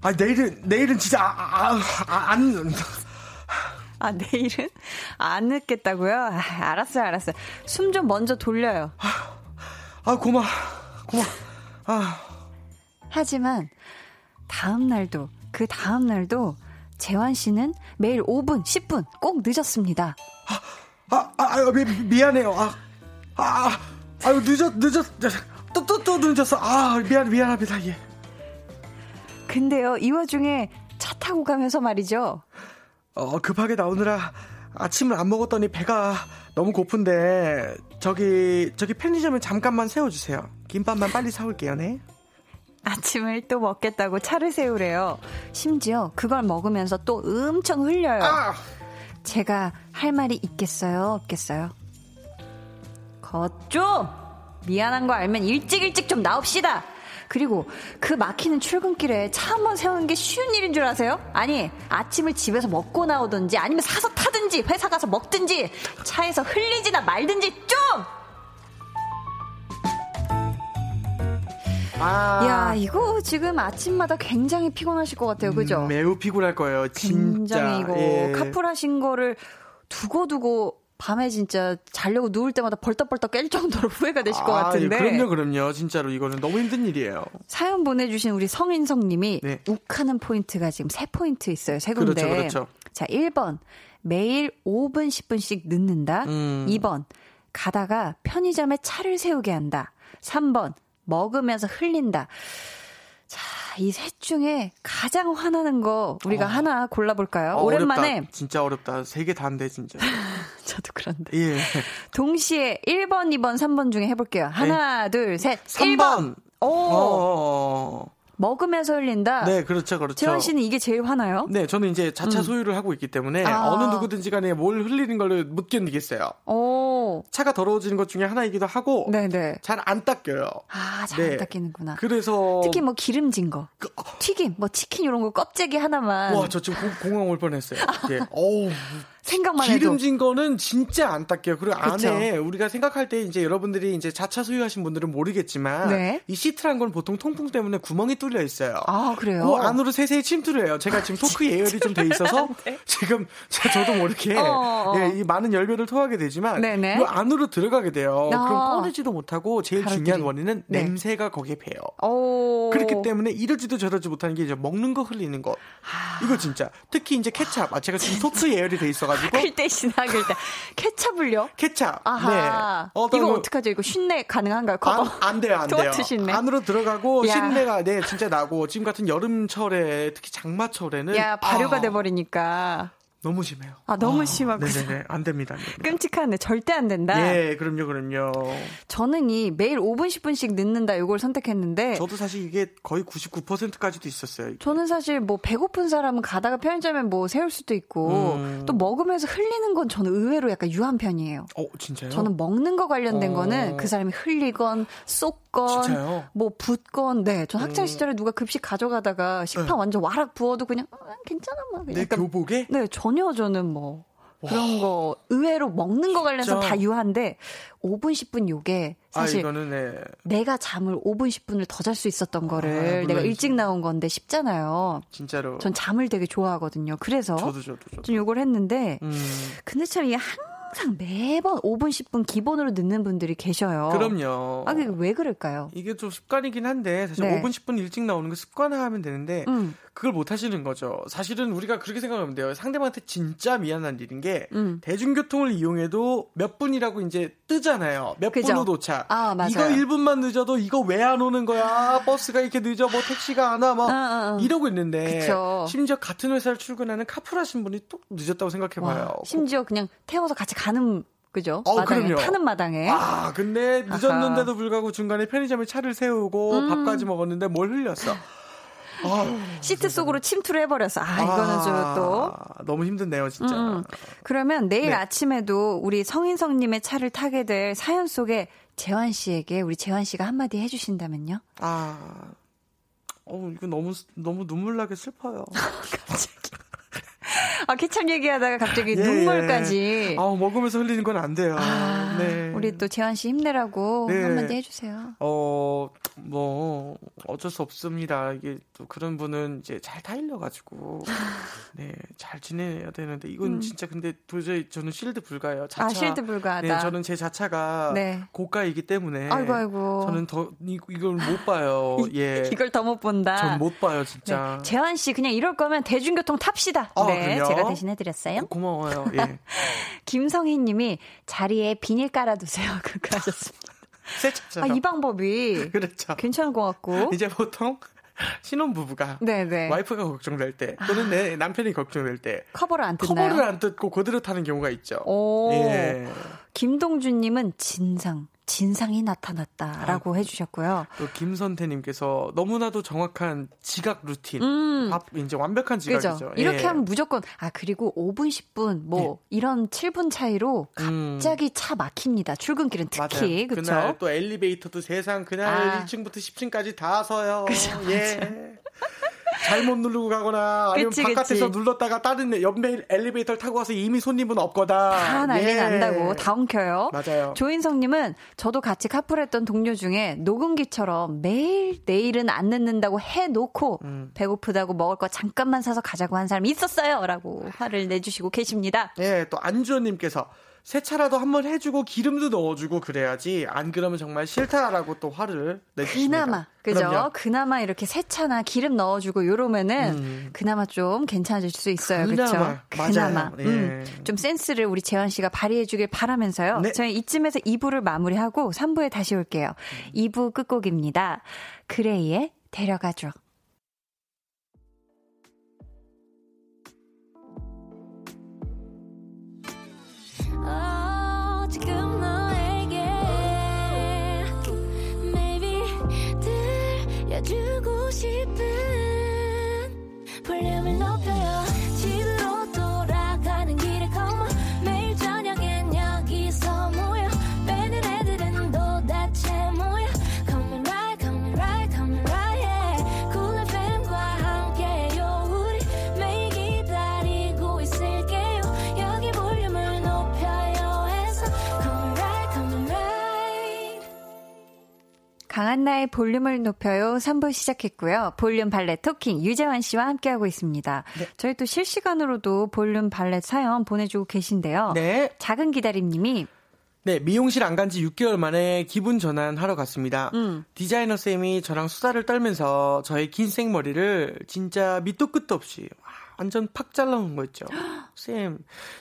아, 내일은, 내일은 진짜, 아, 아, 아, 안, 아, 내일은 안 늦겠다고요? 아, 알았어요, 알았어요. 숨 좀 먼저 돌려요. 아, 고마, 고마. 아, 하지만 다음 날도 그 다음 날도 재환 씨는 매일 5분, 10분 꼭 늦었습니다. 아, 아, 아유, 미, 미안해요. 아, 아, 아유, 늦었, 늦었, 또, 또, 또 늦었어. 아, 미안, 미안합니다, 예. 근데요, 이 와중에 차 타고 가면서 말이죠. 어, 급하게 나오느라 아침을 안 먹었더니 배가 너무 고픈데, 저기, 저기 편의점에 잠깐만 세워주세요. 김밥만 빨리 사올게요, 네. 아침을 또 먹겠다고 차를 세우래요. 심지어 그걸 먹으면서 또 엄청 흘려요. 아! 제가 할 말이 있겠어요? 없겠어요? 거 좀! 미안한 거 알면 일찍 일찍 좀 나옵시다! 그리고 그 막히는 출근길에 차 한 번 세우는 게 쉬운 일인 줄 아세요? 아니, 아침을 집에서 먹고 나오든지 아니면 사서 타든지 회사 가서 먹든지 차에서 흘리지나 말든지 좀! 아. 야, 이거 지금 아침마다 굉장히 피곤하실 것 같아요. 그죠? 음, 매우 피곤할 거예요. 진짜. 굉장히 이거 예. 카풀하신 거를 두고두고 밤에 진짜 자려고 누울 때마다 벌떡벌떡 깰 정도로 후회가 되실 것 아, 같은데. 예, 그럼요, 그럼요. 진짜로 이거는 너무 힘든 일이에요. 사연 보내주신 우리 성인성 님이 네. 욱하는 포인트가 지금 세 포인트 있어요. 세 군데. 그렇죠, 그렇죠. 자, 1번. 매일 5분, 10분씩 늦는다. 음. 2번. 가다가 편의점에 차를 세우게 한다. 3번. 먹으면서 흘린다. 자, 이 셋 중에 가장 화나는 거 우리가 하나 골라볼까요? 어, 오랜만에. 어렵다. 진짜 어렵다. 세 개 다인데 진짜. 저도 그런데. 예. 동시에 1번, 2번, 3번 중에 해볼게요. 하나, 둘, 셋. 3번. 1번. 오. 어. 먹으면서 흘린다. 네, 그렇죠, 그렇죠. 재환 씨는 이게 제일 화나요? 네, 저는 이제 자차 소유를 하고 있기 때문에 아. 어느 누구든지 간에 뭘 흘리는 걸못 견디겠어요. 오. 차가 더러워지는 것 중에 하나이기도 하고 네네. 잘 안 닦여요. 아, 잘안 네. 닦이는구나. 그래서 특히 뭐 기름진 거. 그, 어, 튀김, 뭐 치킨 이런 거 껍데기 하나만. 와, 저 지금 공- 공황 올 뻔했어요. 예. 어우, 생각만 해도. 기름진 거는 진짜 안 닦여요. 그리고 그쵸. 안에 우리가 생각할 때 이제 여러분들이 이제 자차 소유하신 분들은 모르겠지만 네. 이 시트란 건 보통 통풍 때문에 구멍이 뚫려 있어요. 아, 그래요? 그 안으로 세세히 침투를 해요. 제가 지금 토크 예열이 좀 돼 있어서 지금 제- 저도 모르게 네. 어, 어. 예, 이 많은 열변을 토하게 되지만 네네. 이 안으로 들어가게 돼요. 아. 그럼 꺼내지도 못하고 제일 가루들이. 중요한 원인은 네. 냄새가 거기에 배요. 오. 그렇기 때문에 이러지도 저러지 못하는 게 이제 먹는 거 흘리는 거. 아. 이거 진짜 특히 이제 케찹. 아 제가 지금 토크 예열이 돼 있어가지고 그때 지나길 때. 케찹을요? 케찹. 아하. 네. 어떤 이거 거- 어떡하죠? 이거 쉰내 가능한가요? 커버? 안, 안 돼요, 안 돼요. 신내. 안으로 들어가고 야. 신내가 네 진짜 나고 지금 같은 여름철에 특히 장마철에는 야, 발효가 아, 돼버리니까. 너무 심해요. 아, 너무 심하구나. 네네네, 안 됩니다. 안 됩니다. 끔찍하네. 절대 안 된다. 예, 그럼요, 그럼요. 저는 이 매일 5분, 10분씩 늦는다 이걸 선택했는데. 저도 사실 이게 거의 99%까지도 있었어요. 이게. 저는 사실 뭐 배고픈 사람은 가다가 편의점에 뭐 세울 수도 있고 음. 또 먹으면서 흘리는 건 저는 의외로 약간 유한 편이에요. 어, 진짜요? 저는 먹는 거 관련된 어. 거는 그 사람이 흘리건 쏟건 진짜요? 뭐 붓건 네. 전 학창 음. 시절에 누가 급식 가져가다가 식판 완전 와락 부어도 그냥 아, 괜찮아 뭐 그냥 내 약간 교복에? 네, 전혀 저는 뭐 그런 거 의외로 먹는 거 관련해서? 다 유한데 5분 10분 요게 아, 사실 이거는 네. 내가 잠을 5분 10분을 더 잘 수 있었던 거를 아, 내가. 일찍 나온 건데 쉽잖아요. 진짜로. 전 잠을 되게 좋아하거든요. 그래서 저도 저도 저도. 좀 요걸 했는데 음. 근데 참 이게 항상 매번 5분 10분 기본으로 늦는 분들이 계셔요. 그럼요. 아, 그게 왜 그럴까요? 이게 좀 습관이긴 한데 사실 네. 5분 10분 일찍 나오는 거 습관화하면 되는데 음. 그걸 못 하시는 거죠. 사실은 우리가 그렇게 생각하면 돼요. 상대방한테 진짜 미안한 일인 게 음. 대중교통을 이용해도 몇 분이라고 이제 뜨잖아요. 몇 그죠? 분으로 도착. 아, 맞아요. 이거 1분만 늦어도 이거 왜 안 오는 거야? 버스가 이렇게 늦어. 뭐 택시가 안 와. 막 어, 어, 어. 이러고 있는데 그쵸. 심지어 같은 회사를 출근하는 카풀 하신 분이 또 늦었다고 생각해 봐요. 와, 심지어 그냥 태워서 같이 가는 그죠? 어, 마당에 그럼요. 타는 마당에 아, 근데 늦었는데도 불구하고 중간에 편의점에 차를 세우고 음. 밥까지 먹었는데 뭘 흘렸어. 아, 시트 속으로 침투를 해버렸어. 아 이거는 좀 또. 너무 힘든데요, 진짜. 음, 음. 그러면 내일 네. 아침에도 우리 성인성님의 차를 타게 될 사연 속에 재환 씨에게 우리 재환 씨가 한마디 해주신다면요? 아, 어, 이거 너무 너무 눈물 나게 슬퍼요. 아 케찹 얘기하다가 갑자기 예, 눈물까지. 예. 아, 먹으면서 흘리는 건 안 돼요. 아, 네. 우리 또 재환 씨 힘내라고 네. 한마디 해주세요. 어, 뭐, 어쩔 수 없습니다. 이게 또 그런 분은 이제 잘 타일려가지고, 네, 잘 지내야 되는데, 이건 진짜 근데 도저히 저는 실드 불가예요. 자차. 음. 아 실드 불가하다. 네, 저는 제 자차가 네. 고가이기 때문에. 아이고 아이고. 저는 더, 이, 이걸 못 봐요. 예. 이걸 더 못 본다. 전 못 봐요, 진짜. 네. 재환 씨 그냥 이럴 거면 대중교통 탑시다. 아, 네, 그래요? 제가 대신 해드렸어요. 고- 고마워요. 예. 김성희님이 자리에 비닐 깔아두세요. 그렇게 하셨습니다. 새 차죠. 아, 이 방법이 그렇죠. 괜찮은 것 같고. 이제 보통 신혼부부가 네네. 와이프가 걱정될 때 또는 내 남편이 걱정될 때 커버를 안 뜯나요? 커버를 안 뜯고 그대로 타는 경우가 있죠. 오. 예. 김동준님은 진상, 진상이 나타났다라고 해주셨고요. 또 김선태님께서 너무나도 정확한 지각 루틴, 음. 밥 이제 완벽한 지각이죠. 그죠? 이렇게 예. 하면 무조건 아 그리고 5분, 10분 뭐 이런 7분 차이로 음. 갑자기 차 막힙니다. 출근길은 특히. 그렇죠? 그날 또 엘리베이터도 세상 그날 아. 1층부터 10층까지 다 서요. 그죠, 예. 잘못 누르고 가거나 아니면 그치, 바깥에서 그치. 눌렀다가 다른 옆에 엘리베이터를 타고 가서 이미 손님은 없거나 다 난리 예. 난다고 다 엉켜요. 맞아요. 조인성님은 저도 같이 카풀했던 동료 중에 녹음기처럼 매일 내일은 안 늦는다고 해놓고 음. 배고프다고 먹을 거 잠깐만 사서 가자고 한 사람이 있었어요라고 화를 내주시고 계십니다. 예, 또 안주원님께서 세차라도 한번 해주고 기름도 넣어주고 그래야지 안 그러면 정말 싫다라고 또 화를 내주십니다. 그나마 그죠? 그럼요. 그나마 이렇게 세차나 기름 넣어주고 요러면은 음. 그나마 좀 괜찮아질 수 있어요. 그나마, 그렇죠? 맞아요. 예. 음, 좀 센스를 우리 재환 씨가 발휘해주길 바라면서요. 네. 저희 이쯤에서 2부를 마무리하고 3부에 다시 올게요. 2부 끝곡입니다. 그레이의 데려가줘. 주고 싶은 볼륨을 높여요 강한나의 볼륨을 높여요 3부 시작했고요. 볼륨 발레 토킹 유재환 씨와 함께하고 있습니다. 네. 저희 또 실시간으로도 볼륨 발레 사연 보내주고 계신데요. 네. 작은 기다림님이 네, 미용실 안 간 지 6개월 만에 기분 전환하러 갔습니다. 음. 디자이너 쌤이 저랑 수다를 떨면서 저의 긴 생머리를 진짜 밑도 끝도 없이 와, 완전 팍 잘라놓은 거 있죠. 쌤,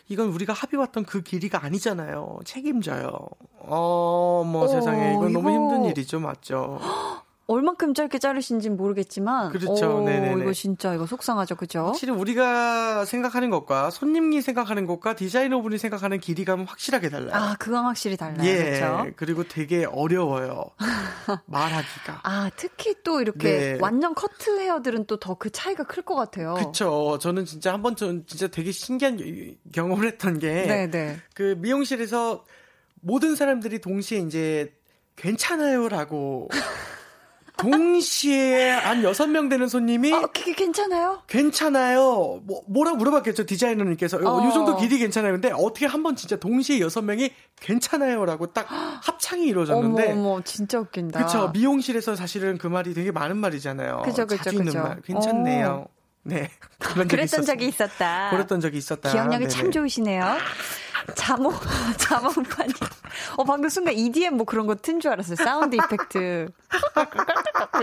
이건 우리가 합의 왔던 그 길이가 아니잖아요. 책임져요. 어, 뭐 어, 세상에 이건 너무 이거- 힘든 일이죠, 맞죠? 얼만큼 짧게 자르신지는 모르겠지만 그렇죠. 오, 네네네. 이거 진짜 이거 속상하죠. 그죠? 확실히 우리가 생각하는 것과 손님이 생각하는 것과 디자이너분이 생각하는 길이감은 확실하게 달라요. 아, 그건 확실히 달라요. 예, 그렇죠? 그리고 되게 어려워요. 말하기가. 아, 특히 또 이렇게 네. 완전 커트 헤어들은 또 더 그 차이가 클 것 같아요. 그쵸. 저는 진짜 한번전 진짜 되게 신기한 경험을 했던 게, 네, 네. 그 미용실에서 모든 사람들이 동시에 이제 괜찮아요라고 동시에 한 여섯 명 되는 손님이 어, 그게 괜찮아요? 괜찮아요. 뭐 뭐라 물어봤겠죠 디자이너님께서 어, 어. 이 정도 길이 괜찮아요. 근데 어떻게 한 번 진짜 동시에 여섯 명이 괜찮아요라고 딱 합창이 이루어졌는데 어머, 어머, 진짜 웃긴다. 그쵸. 미용실에서 사실은 그 말이 되게 많은 말이잖아요. 그죠, 그죠, 그죠. 말. 괜찮네요. 네. 그런 적이 그랬던 있었어요. 적이 있었다. 그랬던 적이 있었다. 기억력이 네네. 참 좋으시네요. 자몽, 자몽판이. 어, 방금 순간 EDM 뭐 그런 거 튼 줄 알았어요. 사운드 이펙트.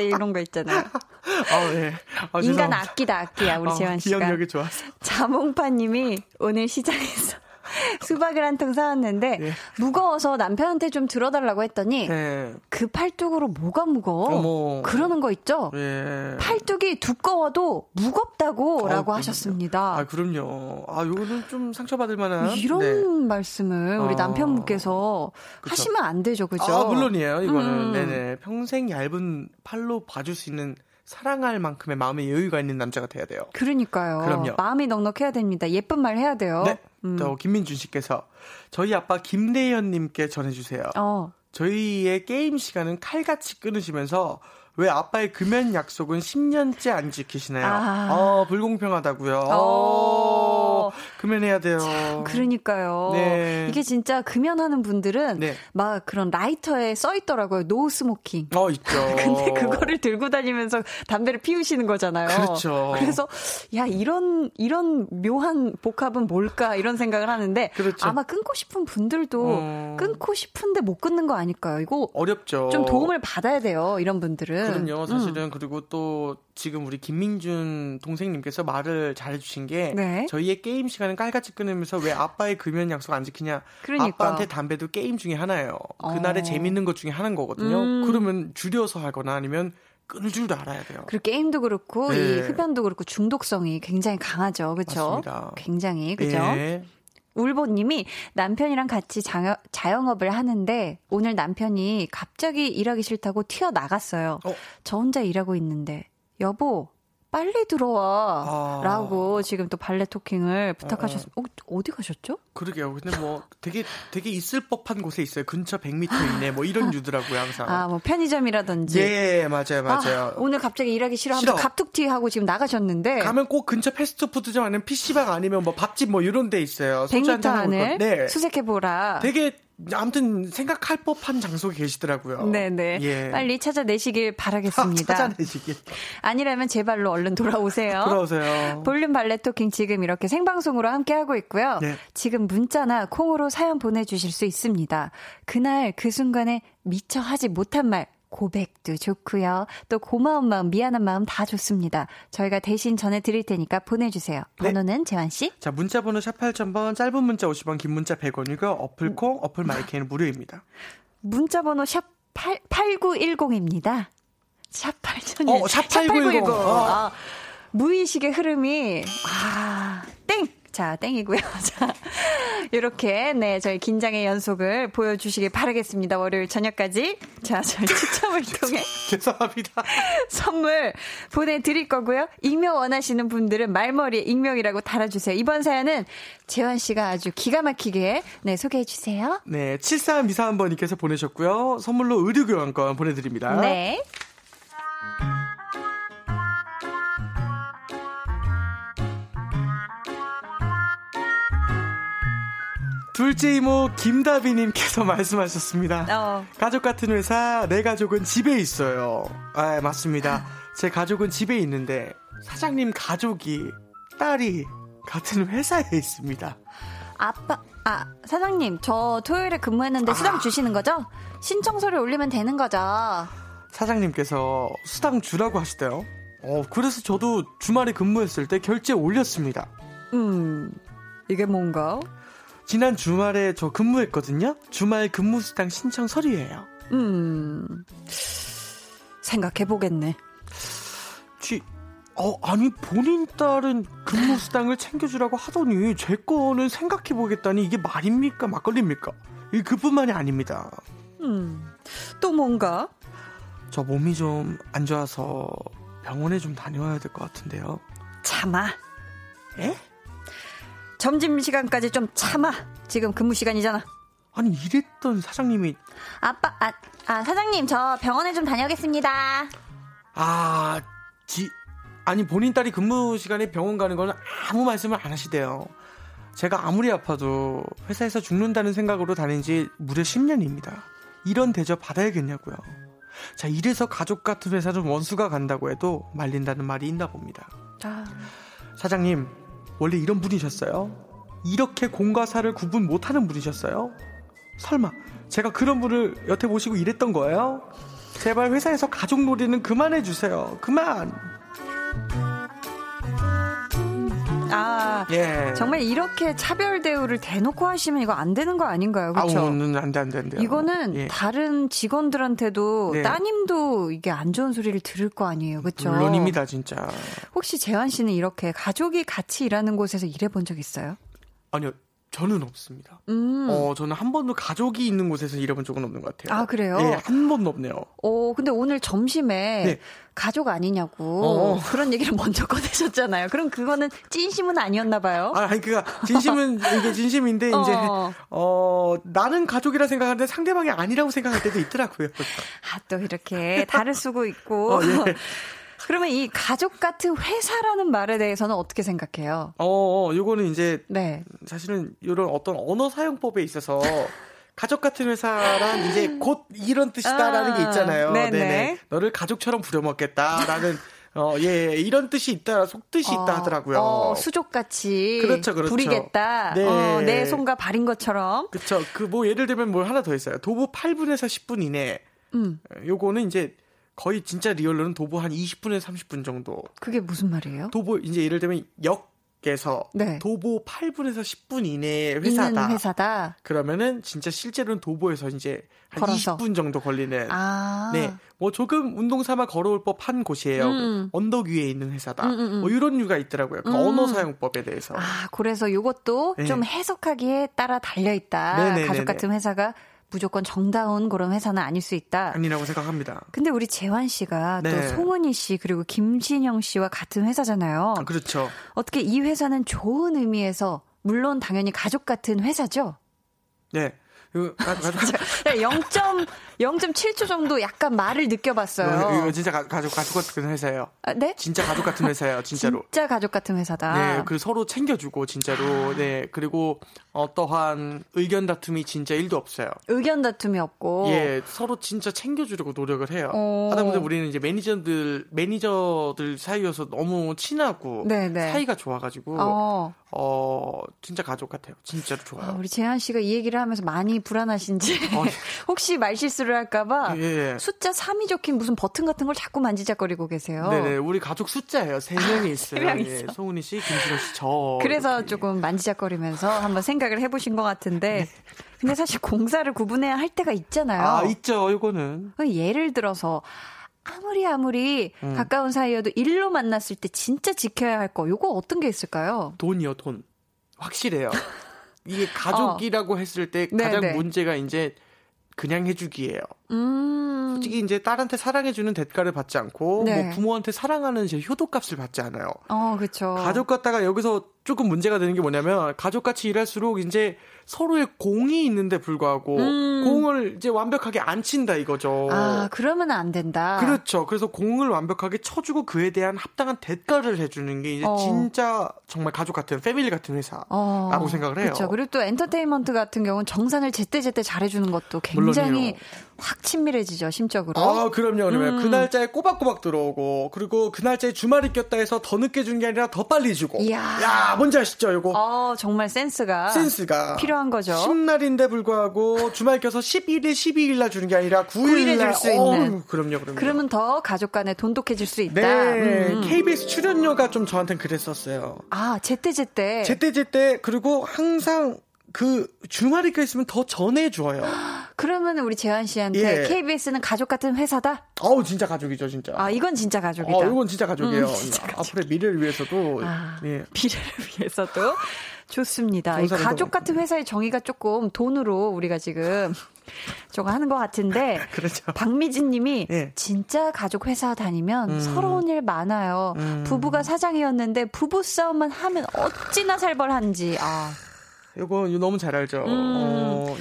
이런 거 있잖아요. 아, 네. 아, 인간 죄송합니다. 악기다, 악기야, 우리 어, 재환 씨가. 기억력이 좋아서. 자몽파님이 오늘 시장에서 수박을 한 통 사왔는데 네. 무거워서 남편한테 좀 들어달라고 했더니 네. 그 팔뚝으로 뭐가 무거워? 어머. 그러는 거 있죠? 예. 팔뚝이 두꺼워도 무겁다고 어, 라고 그럼요. 하셨습니다. 아, 그럼요. 아, 요거는 좀 상처받을 만한. 이런 네. 말씀을 우리 어. 남편분께서 그쵸. 하시면 안 되죠, 그죠? 아, 물론이에요. 이거는. 음. 네네. 평생 얇은 팔로 봐줄 수 있는 사랑할 만큼의 마음의 여유가 있는 남자가 돼야 돼요. 그러니까요. 그럼요. 마음이 넉넉해야 됩니다. 예쁜 말 해야 돼요. 네. 음. 또 김민준 씨께서 저희 아빠 김대현님께 전해주세요. 어. 저희의 게임 시간은 칼같이 끊으시면서 왜 아빠의 금연 약속은 10년째 안 지키시나요? 아. 어, 불공평하다고요. 어. 어, 금연해야 돼요. 그러니까요. 네. 이게 진짜 금연하는 분들은 네. 막 그런 라이터에 써 있더라고요. No smoking. 어, 있죠. 근데 그거를 들고 다니면서 담배를 피우시는 거잖아요. 그렇죠. 그래서 야 이런 이런 묘한 복합은 뭘까 이런 생각을 하는데 그렇죠. 아마 끊고 싶은 분들도 어. 끊고 싶은데 못 끊는 거 아닐까요? 이거 어렵죠. 좀 도움을 받아야 돼요. 이런 분들은. 그럼요. 음. 사실은 그리고 또 지금 우리 김민준 동생님께서 말을 잘해주신 게 네. 저희의 게임 시간은 칼같이 끊으면서 왜 아빠의 금연 약속 안 지키냐? 그러니까. 아빠한테 담배도 게임 중에 하나예요. 그날에 어. 재밌는 것 중에 하나인 거거든요. 음. 그러면 줄여서 하거나 아니면 끊을 줄도 알아야 돼요. 그리고 게임도 그렇고 네. 이 흡연도 그렇고 중독성이 굉장히 강하죠. 그렇죠? 굉장히 그죠? 예. 울보님이 남편이랑 같이 자영, 자영업을 하는데 오늘 남편이 갑자기 일하기 싫다고 튀어나갔어요. 어? 저 혼자 일하고 있는데 여보 빨리 들어와. 아. 라고 지금 또 발레 토킹을 부탁하셨습니다. 어, 어디 가셨죠? 그러게요. 근데 뭐 되게 되게 있을 법한 곳에 있어요. 근처 100m 이내 뭐 이런 유더라고요, 항상. 아, 뭐 편의점이라든지. 예, 맞아요, 맞아요. 아, 오늘 갑자기 일하기 싫어하면서 싫어. 갑툭튀 하고 지금 나가셨는데. 가면 꼭 근처 패스트푸드점 아니면 PC방 아니면 뭐 밥집 뭐 이런 데 있어요. 소주 100m 한잔 하고 안을 있고. 네. 수색해보라. 되게 아무튼 생각할 법한 장소에 계시더라고요. 네네. 예. 빨리 찾아내시길 바라겠습니다. 찾아내시길. 아니라면 제 발로 얼른 돌아오세요. 돌아오세요. 볼륨 발레 토킹 지금 이렇게 생방송으로 함께하고 있고요. 네. 지금 문자나 콩으로 사연 보내주실 수 있습니다. 그날 그 순간에 미처 하지 못한 말, 고백도 좋고요. 또 고마운 마음, 미안한 마음 다 좋습니다. 저희가 대신 전해드릴 테니까 보내주세요. 네. 번호는 재환씨? 자, 문자 번호 샵 8000번, 짧은 문자 50원, 긴 문자 100원이고요. 어플 콩, 어플 마이크는 무료입니다. 문자 번호 샵 8, 8910입니다. 샵 8000. 어, 샵 8910. 어. 아, 무의식의 흐름이, 아, 땡! 자, 땡이고요. 자, 이렇게, 네, 저희 긴장의 연속을 보여주시길 바라겠습니다. 월요일 저녁까지. 자, 저희 추첨을 통해 죄송합니다. 선물 보내드릴 거고요. 익명 원하시는 분들은 말머리에 익명이라고 달아주세요. 이번 사연은 재환 씨가 아주 기가 막히게, 네, 소개해 주세요. 네, 7323번님께서 보내셨고요. 선물로 의류 교환권 보내드립니다. 네. 둘째 이모 김다비님께서 말씀하셨습니다. 어. 가족 같은 회사, 내 가족은 집에 있어요. 아, 맞습니다. 제 가족은 집에 있는데, 사장님 가족이, 딸이 같은 회사에 있습니다. 아빠, 아, 사장님, 저 토요일에 근무했는데 수당 주시는 거죠? 신청서를 올리면 되는 거죠? 사장님께서 수당 주라고 하시대요. 어, 그래서 저도 주말에 근무했을 때 결제 올렸습니다. 음, 이게 뭔가? 지난 주말에 저 근무했거든요. 주말 근무 수당 신청 서류예요. 음, 생각해 보겠네. 쥐, 어, 아니, 본인 딸은 근무 수당을 챙겨주라고 하더니, 제 거는 생각해 보겠다니, 이게 말입니까? 막걸리입니까? 이 그뿐만이 아닙니다. 음, 또 뭔가? 저 몸이 좀 안 좋아서 병원에 좀 다녀와야 될 것 같은데요. 참아. 에? 점심시간까지 좀 참아. 지금 근무 시간이잖아. 아니, 이랬던 사장님이, 아빠, 아, 아, 사장님, 저 병원에 좀 다녀오겠습니다. 아, 지, 아니, 본인 딸이 근무 시간에 병원 가는 거는 아무 말씀을 안 하시대요. 제가 아무리 아파도 회사에서 죽는다는 생각으로 다닌 지 무려 10년입니다. 이런 대접 받아야겠냐고요. 자, 이래서 가족 같은 회사는 원수가 간다고 해도 말린다는 말이 있나 봅니다. 아, 사장님, 원래 이런 분이셨어요? 이렇게 공과 사를 구분 못하는 분이셨어요? 설마 제가 그런 분을 여태 모시고 일했던 거예요? 제발 회사에서 가족 놀이는 그만해 주세요. 그만. 아, 예. 정말 이렇게 차별 대우를 대놓고 하시면 이거 안 되는 거 아닌가요? 그렇죠? 아우는 안돼 안돼 안돼. 이거는 예. 다른 직원들한테도 네. 따님도 이게 안 좋은 소리를 들을 거 아니에요, 그렇죠? 물론입니다 진짜. 혹시 재환 씨는 이렇게 가족이 같이 일하는 곳에서 일해본 적 있어요? 아니요 저는 없습니다. 음. 어 저는 한 번도 가족이 있는 곳에서 일해본 적은 없는 것 같아요. 아, 그래요? 예, 한 번도 없네요. 어, 근데 오늘 점심에 네. 가족 아니냐고 어. 그런 얘기를 먼저 꺼내셨잖아요. 그럼 그거는 찐심은 아니었나 봐요. 아, 아니 그니까 진심은 이게 진심인데 이제 어. 어 나는 가족이라 생각하는데 상대방이 아니라고 생각할 때도 있더라고요. 아, 또 이렇게 다를 수고 있고. 어, 예. 그러면 이 가족 같은 회사라는 말에 대해서는 어떻게 생각해요? 어, 어, 요거는 이제 네. 사실은 이런 어떤 언어 사용법에 있어서 가족 같은 회사란 이제 곧 이런 뜻이다라는 아, 게 있잖아요. 네네. 너를 가족처럼 부려먹겠다라는 어, 예, 이런 뜻이 있다, 속뜻이 있다 하더라고요. 어, 수족같이 그렇죠, 그렇죠. 부리겠다. 네. 어, 내 손과 발인 것처럼. 그쵸. 그뭐 예를 들면 뭘 하나 더 있어요. 도보 8분에서 10분 이내. 음. 요거는 이제 거의 진짜 리얼로는 도보 한 20분에서 30분 정도. 그게 무슨 말이에요? 도보 이제 예를 들면 역에서 네. 도보 8분에서 10분 이내의 회사다. 있는 회사다. 그러면은 진짜 실제로는 도보에서 이제 한 걸어서. 20분 정도 걸리는. 아. 네. 뭐 조금 운동 삼아 걸어올 법한 곳이에요. 음. 언덕 위에 있는 회사다. 음, 음, 음. 뭐 이런 이유가 있더라고요. 그 음. 언어 사용법에 대해서. 아, 그래서 요것도 네. 좀 해석하기에 따라 달려 있다. 네네네네. 가족 같은 회사가 무조건 정다운 그런 회사는 아닐 수 있다. 아니라고 생각합니다. 근데 우리 재환 씨가 또 네. 송은희 씨 그리고 김진영 씨와 같은 회사잖아요. 아, 그렇죠. 어떻게 이 회사는 좋은 의미에서 물론 당연히 가족 같은 회사죠. 네. 이거 가- 가 족, 0.0.7초 정도 약간 말을 느껴봤어요. 이거, 이거 진짜 가, 가족, 가족 같은 회사예요. 아, 네? 진짜 가족 같은 회사예요, 진짜로. 진짜 가족 같은 회사다. 네, 그 서로 챙겨주고 진짜로. 네, 그리고 어떠한 의견 다툼이 진짜 1도 없어요. 의견 다툼이 없고. 예, 서로 진짜 챙겨주려고 노력을 해요. 어. 하다 보니 우리는 이제 매니저들 매니저들 사이여서 너무 친하고 네네. 사이가 좋아가지고 어. 어, 진짜 가족 같아요. 진짜로 아, 좋아요. 우리 재한 씨가 이 얘기를 하면서 많이 불안하신지 어, 혹시 말실수 를 할까봐 예. 숫자 3이 적힌 무슨 버튼 같은 걸 자꾸 만지작거리고 계세요. 네네, 우리 가족 숫자예요. 세 명이 있어요. 명 예, 있어. 송은이 씨, 김신호 씨, 저. 그래서 이렇게. 조금 만지작거리면서 한번 생각을 해보신 것 같은데 근데 사실 공사를 구분해야 할 때가 있잖아요. 네. 아, 있죠, 이거는. 예를 들어서 아무리 아무리 음. 가까운 사이여도 일로 만났을 때 진짜 지켜야 할 거 요거 어떤 게 있을까요? 돈이요, 돈. 확실해요. 이게 가족이라고 했을 때 네, 가장 네. 문제가 이제 그냥 해주기예요. 음. 솔직히 이제 딸한테 사랑해주는 대가를 받지 않고 네. 뭐 부모한테 사랑하는 제 효도값을 받지 않아요. 어, 그쵸. 가족 같다가 여기서 조금 문제가 되는 게 뭐냐면 가족 같이 일할수록 이제 서로의 공이 있는데 불구하고 음. 공을 이제 완벽하게 안 친다 이거죠. 아, 그러면 안 된다. 그렇죠. 그래서 공을 완벽하게 쳐주고 그에 대한 합당한 대가를 해주는 게 이제 어. 진짜 정말 가족 같은 패밀리 같은 회사라고 어, 생각을 해요. 그렇죠. 그리고 또 엔터테인먼트 같은 경우는 정산을 제때제때 잘해주는 것도 굉장히 물론이요. 확 친밀해지죠, 심적으로. 아, 그럼요, 그러면 음. 그 날짜에 꼬박꼬박 들어오고, 그리고 그 날짜에 주말이 꼈다 해서 더 늦게 준 게 아니라 더 빨리 주고. 이야. 야, 뭔지 아시죠, 이거? 어, 정말 센스가 센스가. 필요 한 거죠. 10날인데 불구하고 주말 껴서 11일, 12일 날 주는 게 아니라 9일, 9일에 날. 줄수 있는. 그럼요, 그럼요. 그러면 더 가족 간에 돈독해질 수 있다. 네, 음. KBS 출연료가 좀 저한테는 그랬었어요. 아, 제때제때. 제때제때, 그리고 항상 그 주말이 껴있으면 더 전해줘요. 그러면 우리 재환 씨한테 예. KBS는 가족 같은 회사다? 어우, 진짜 가족이죠, 진짜. 아, 이건 진짜 가족이다. 어, 이건 진짜 가족이에요. 음, 진짜 가족. 앞으로의 미래를 위해서도. 아. 예. 미래를 위해서도 좋습니다. 가족 같은 회사의 정의가 조금 돈으로 우리가 지금 저거 하는 것 같은데 그렇죠. 박미진 님이 예. 진짜 가족 회사 다니면 음. 서러운 일 많아요. 음. 부부가 사장이었는데 부부 싸움만 하면 어찌나 살벌한지. 아, 이거 너무 잘 알죠. 음. 어,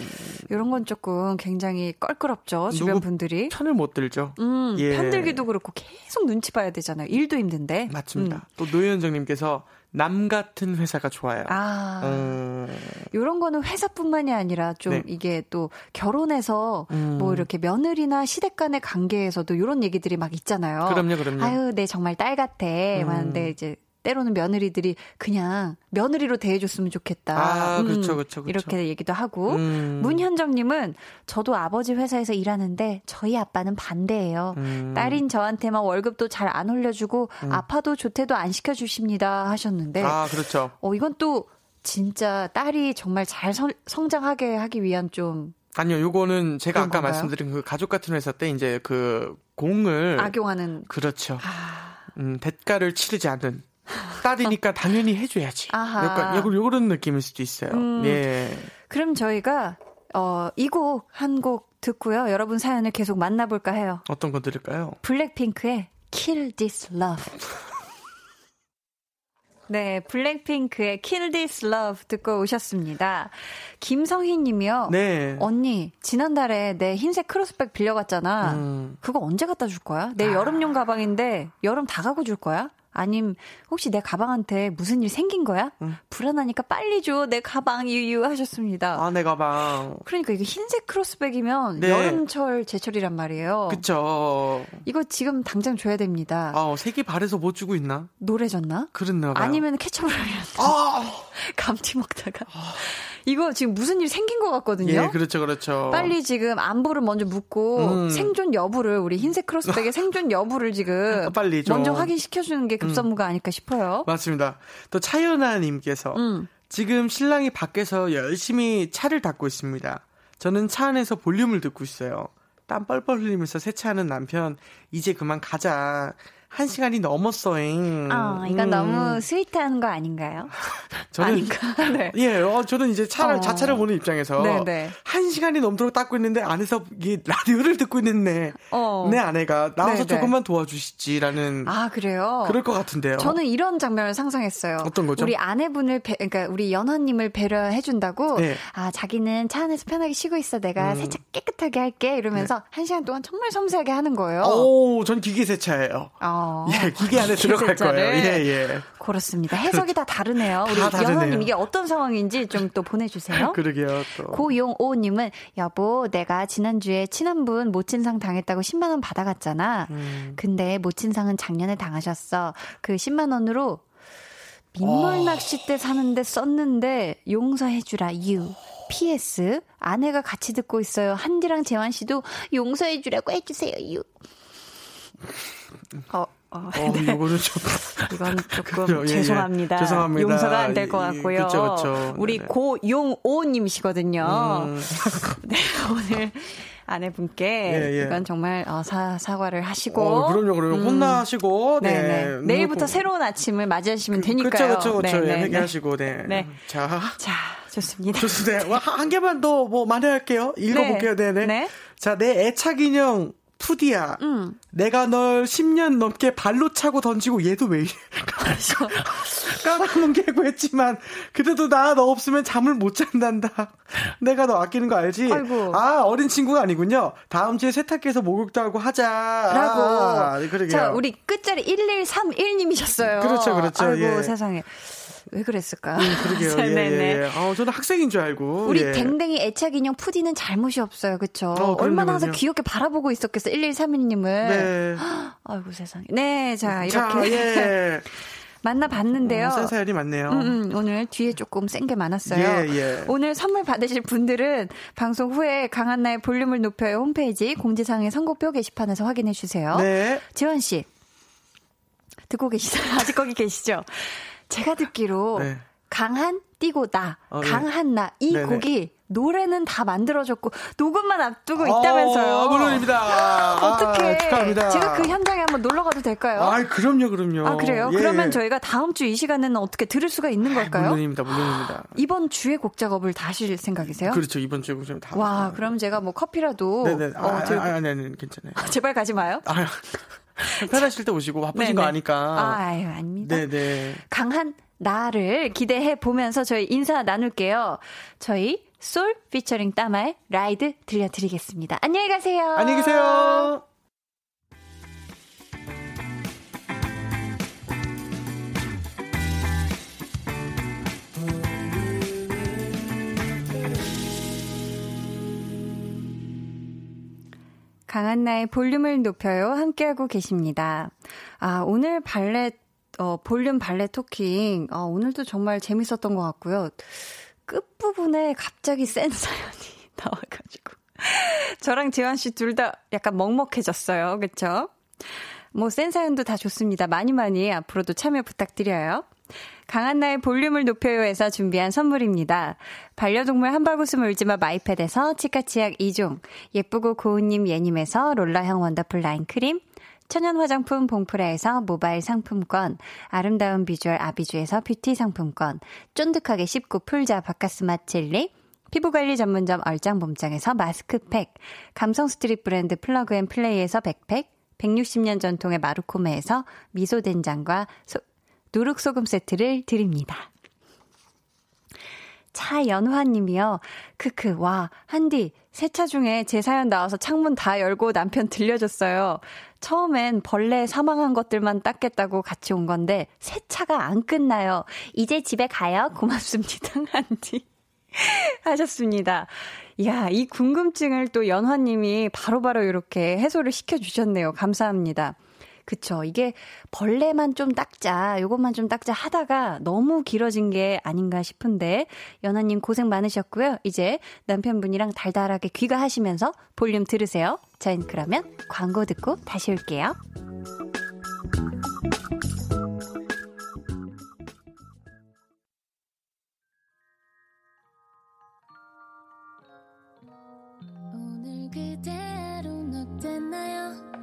이런 건 조금 굉장히 껄끄럽죠. 주변 분들이. 편을 못 들죠. 음, 예. 편들기도 그렇고 계속 눈치 봐야 되잖아요. 일도 힘든데. 맞습니다. 음. 또 노현정님께서 남 같은 회사가 좋아요. 아. 음, 요런 거는 회사뿐만이 아니라 좀 네. 이게 또 결혼해서 음. 뭐 이렇게 며느리나 시댁 간의 관계에서도 요런 얘기들이 막 있잖아요. 그럼요, 그럼요. 아유, 내 정말 딸 같아. 음. 하는데 이제 때로는 며느리들이 그냥 며느리로 대해줬으면 좋겠다. 아, 그렇죠, 그렇죠, 그렇죠. 이렇게 얘기도 하고. 음. 문현정님은 저도 아버지 회사에서 일하는데 저희 아빠는 반대예요. 음. 딸인 저한테만 월급도 잘 안 올려주고 아파도 조퇴도 안 시켜주십니다 하셨는데 아, 그렇죠. 어, 이건 또 진짜 딸이 정말 잘 성, 성장하게 하기 위한 좀 아니요, 요거는 제가 아까 건가요? 말씀드린 그 가족 같은 회사 때 이제 그 공을 악용하는 그렇죠. 아, 음, 대가를 치르지 않는 딸이니까 당연히 해줘야지. 아하. 약간 요런- 요런 느낌일 수도 있어요. 음. 예. 그럼 저희가 어, 이 곡 한 곡 듣고요. 여러분 사연을 계속 만나볼까 해요. 어떤 거 들을까요? 블랙핑크의 Kill This Love. 네, 블랙핑크의 Kill This Love 듣고 오셨습니다. 김성희 님이요. 네. 언니, 지난달에 내 흰색 크로스백 빌려갔잖아. 음. 그거 언제 갖다 줄 거야? 내 여름용 가방인데 여름 다 가고 줄 거야? 아님 혹시 내 가방한테 무슨 일 생긴 거야? 불안하니까 빨리 줘. 내 가방 유유 하셨습니다. 아, 내 가방. 그러니까 이게 흰색 크로스백이면 네. 여름철 제철이란 말이에요. 그쵸. 이거 지금 당장 줘야 됩니다. 아, 색이 바래서 못 주고 있나? 노래졌나? 그랬나 봐요. 아니면 케첩을 하면 아! 감튀 먹다가 이거 지금 무슨 일 생긴 것 같거든요. 예, 그렇죠, 그렇죠. 빨리 지금 안부를 먼저 묻고 음. 생존 여부를 우리 흰색 크로스백의 생존 여부를 지금 빨리 좀. 먼저 확인시켜주는 게 급선무가 아닐까 싶어요. 맞습니다. 또 차연아님께서 음. 지금 신랑이 밖에서 열심히 차를 닦고 있습니다. 저는 차 안에서 볼륨을 듣고 있어요. 땀 뻘뻘 흘리면서 세차하는 남편, 이제 그만 가자. 한 시간이 넘었어잉. 아, 이건 음. 너무 스위트한 거 아닌가요? 저는 아닌가? 네. 예, 어, 저는 이제 차를 어. 자차를 보는 입장에서 네, 네. 한 시간이 넘도록 닦고 있는데 안에서 이 라디오를 듣고 있는 내, 어. 내 아내가 나와서 네, 네. 조금만 도와주시지라는 아, 그래요? 그럴 것 같은데요. 저는 이런 장면을 상상했어요. 어떤 거죠? 우리 아내분을 배, 그러니까 우리 연하님을 배려해준다고. 네. 아 자기는 차 안에서 편하게 쉬고 있어. 내가 음. 세차 깨끗하게 할게. 이러면서 한 시간 동안 정말 섬세하게 하는 거예요. 오, 전 기계 세차예요. 어. 예, 기계 안에 들어갈 세차를. 거예요. 예, 예. 그렇습니다. 해석이 다 다르네요. 우리 다. 연하님 이게 어떤 상황인지 좀 또 보내주세요. 그러게요, 또. 고용오님은 여보 내가 지난주에 친한 분 모친상 당했다고 10만 원 받아갔잖아. 음. 근데 모친상은 작년에 당하셨어. 그 10만 원으로 민물 낚싯대 사는데 썼는데 용서해주라 유. PS 아내가 같이 듣고 있어요. 한디랑 재환 씨도 용서해주라고 해주세요 유. 어, 어, 어, 이거는 좀. 이건 조금 그죠, 예, 예. 죄송합니다. 죄송합니다. 용서가 안 될것 이- 같고요. 그쵸, 그쵸. 우리 네네. 고용오님이시거든요. 음. 네, 오늘 아내분께 예, 예. 이건 정말 어, 사, 사과를 하시고. 어, 그럼요, 그럼요. 음. 혼나시고, 네. 네 네. 내일부터 뭐, 새로운 아침을 맞이하시면 되니까요. 그쵸, 그쵸, 그쵸. 네, 예, 네, 회개하시고, 네. 네. 자. 자, 좋습니다. 좋습니다. 와, 한 개만 더 뭐 만회할게요. 읽어볼게요. 네, 네. 네. 자, 내 애착 인형 푸디야. 음. 내가 널 10년 넘게 발로 차고 던지고 얘도 왜 이래? 까다문개고 했지만 그래도 나 너 없으면 잠을 못 잔단다. 내가 너 아끼는 거 알지? 아이고. 아 어린 친구가 아니군요. 다음 주에 세탁기에서 목욕도 하고 하자. 라고. 아, 그러게요. 자, 우리 끝자리 1131님이셨어요. 그렇죠, 그렇죠. 아이고, 예. 세상에. 왜 그랬을까? 그러게요. 예, 네네. 예, 예. 어, 저는 학생인 줄 알고. 우리 예. 댕댕이 애착 인형 푸디는 잘못이 없어요. 그쵸? 어, 얼마나 항상. 귀엽게 바라보고 있었겠어. 1131님을. 네. 아이고 세상에. 네, 자, 자, 이렇게 예. 만나봤는데요. 어, 센 사연이 많네요. 음, 음, 오늘 뒤에 조금 센 게 많았어요. 예, 예. 오늘 선물 받으실 분들은 방송 후에 강한나의 볼륨을 높여요 홈페이지 공지사항의 선곡표 게시판에서 확인해 주세요. 네. 지원 씨 듣고 계시나요? 아직 거기 계시죠? 제가 듣기로 네. 강한 나, 어, 네. 강한 나이 네네. 곡이 노래는 다 만들어졌고 녹음만 앞두고 있다면서요. 어, 물론입니다. 어떻게 아, 축하합니다. 제가 그 현장에 한번 놀러 가도 될까요? 아, 그럼요, 그럼요. 아, 그래요? 예. 그러면 저희가 다음 주 이 시간에는 어떻게 들을 수가 있는 걸까요? 물론입니다, 물론입니다. 이번 주에 곡 작업을 다 하실 생각이세요? 그렇죠, 이번 주에 좀 다. 와, 그럼 제가 뭐 커피라도 네네. 아, 어, 아, 아, 아니, 아니, 괜찮아요. 제발 가지 마요. 아, 편하실 때 오시고 바쁘신 거 네네. 아니까. 아, 아유, 아닙니다. 네네. 강한 나를 기대해 보면서 저희 인사 나눌게요. 저희 솔 피처링 따마의 라이드 들려드리겠습니다. 안녕히 가세요. 안녕히 계세요. 강한나의 볼륨을 높여요. 함께하고 계십니다. 아, 오늘 발렛, 어, 볼륨 발렛 토킹. 아, 오늘도 정말 재밌었던 것 같고요. 끝부분에 갑자기 센 사연이 나와가지고. 저랑 재환 씨 둘 다 약간 먹먹해졌어요. 그쵸? 뭐, 센 사연도 다 좋습니다. 많이 많이 앞으로도 참여 부탁드려요. 강한나의 볼륨을 높여요에서 준비한 선물입니다. 반려동물 한바구음 울지마 마이패드에서 치카치약 2종, 예쁘고 고운님 예님에서 롤러형 원더풀 라인 크림, 천연 화장품 봉프라에서 모바일 상품권, 아름다운 비주얼 아비주에서 뷰티 상품권, 쫀득하게 씹고 풀자 바카스마 칠리, 피부관리 전문점 얼짱봄짱에서 마스크팩, 감성 스트릿 브랜드 플러그앤플레이에서 백팩, 160년 전통의 마루코메에서 미소된장과 소, 누룩소금 세트를 드립니다. 차연화님이요. 크크, 와, 한디, 세차 중에 제 사연 나와서 창문 다 열고 남편 들려줬어요. 처음엔 벌레 사망한 것들만 닦겠다고 같이 온 건데, 세차가 안 끝나요. 이제 집에 가요. 고맙습니다, 한디. 하셨습니다. 이야, 이 궁금증을 또 연화님이 바로바로 이렇게 해소를 시켜주셨네요. 감사합니다. 그쵸. 이게 벌레만 좀 닦자, 요것만 좀 닦자 하다가 너무 길어진 게 아닌가 싶은데, 연하님 고생 많으셨고요. 이제 남편분이랑 달달하게 귀가하시면서 볼륨 들으세요. 자, 그러면 광고 듣고 다시 올게요. 오늘 그대로 어땠나요?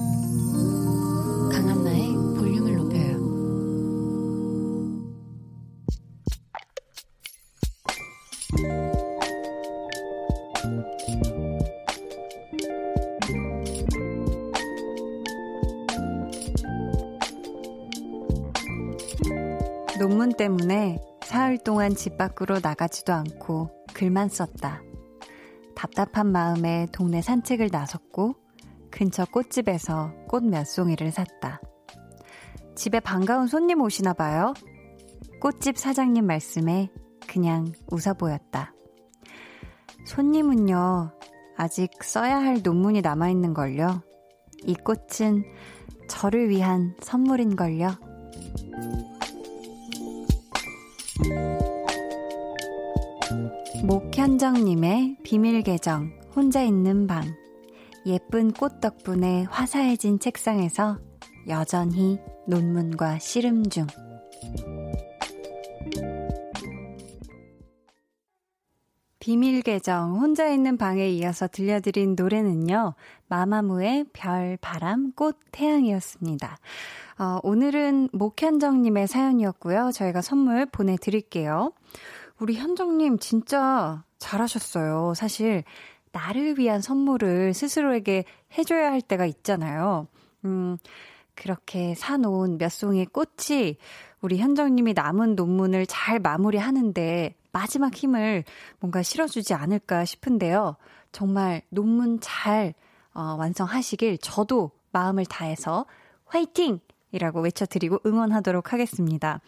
논문 때문에 사흘 동안 집 밖으로 나가지도 않고 글만 썼다. 답답한 마음에 동네 산책을 나섰고 근처 꽃집에서 꽃 몇 송이를 샀다. 집에 반가운 손님 오시나 봐요. 꽃집 사장님 말씀에 그냥 웃어 보였다. 손님은요, 아직 써야 할 논문이 남아있는걸요. 이 꽃은 저를 위한 선물인걸요. 목현정님의 비밀 계정, 혼자 있는 방. 예쁜 꽃 덕분에 화사해진 책상에서 여전히 논문과 씨름 중. 비밀 계정 혼자 있는 방에 이어서 들려드린 노래는요. 마마무의 별, 바람, 꽃, 태양이었습니다. 어, 오늘은 목현정님의 사연이었고요. 저희가 선물 보내드릴게요. 우리 현정님 진짜 잘하셨어요. 사실 나를 위한 선물을 스스로에게 해줘야 할 때가 있잖아요. 음, 그렇게 사놓은 몇 송이 꽃이 우리 현정님이 남은 논문을 잘 마무리하는데 마지막 힘을 뭔가 실어주지 않을까 싶은데요. 정말 논문 잘 어, 완성하시길 저도 마음을 다해서 화이팅! 이라고 외쳐드리고 응원하도록 하겠습니다.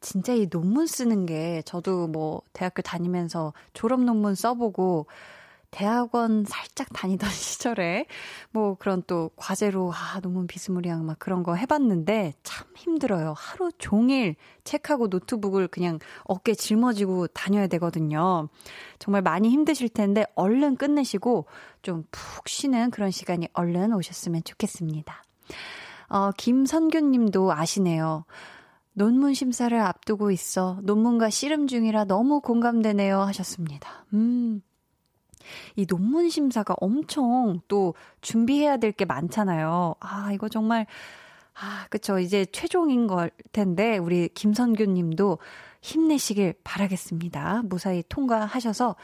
진짜 이 논문 쓰는 게 저도 뭐 대학교 다니면서 졸업 논문 써보고 대학원 살짝 다니던 시절에 뭐 그런 또 과제로 아 논문 비스무리한 막 그런 거 해봤는데 참 힘들어요. 하루 종일 책하고 노트북을 그냥 어깨 짊어지고 다녀야 되거든요. 정말 많이 힘드실 텐데 얼른 끝내시고 좀 푹 쉬는 그런 시간이 얼른 오셨으면 좋겠습니다. 어, 김선균 님도 아시네요. 논문 심사를 앞두고 있어 논문과 씨름 중이라 너무 공감되네요 하셨습니다. 음. 이 논문 심사가 엄청 또 준비해야 될 게 많잖아요. 아, 이거 정말 아, 그쵸. 이제 최종인 걸 텐데 우리 김선균 님도 힘내시길 바라겠습니다. 무사히 통과하셔서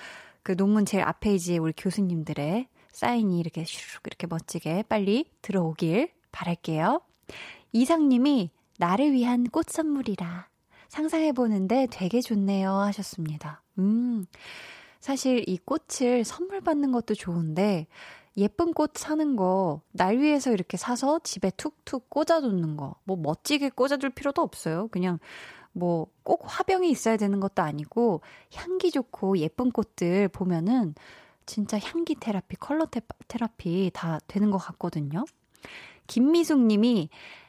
그 논문 제일 앞 페이지에 우리 교수님들의 사인이 이렇게 슈룩 이렇게 멋지게 빨리 들어오길 바랄게요. 이상님이 나를 위한 꽃 선물이라 상상해보는데 되게 좋네요 하셨습니다. 음, 사실 이 꽃을 선물 받는 것도 좋은데 예쁜 꽃 사는 거, 날 위해서 이렇게 사서 집에 툭툭 꽂아두는 거, 뭐 멋지게 꽂아둘 필요도 없어요. 그냥 뭐 꼭 화병이 있어야 되는 것도 아니고 향기 좋고 예쁜 꽃들 보면은 진짜 향기 테라피, 컬러 테라피 다 되는 것 같거든요. 김미숙 님이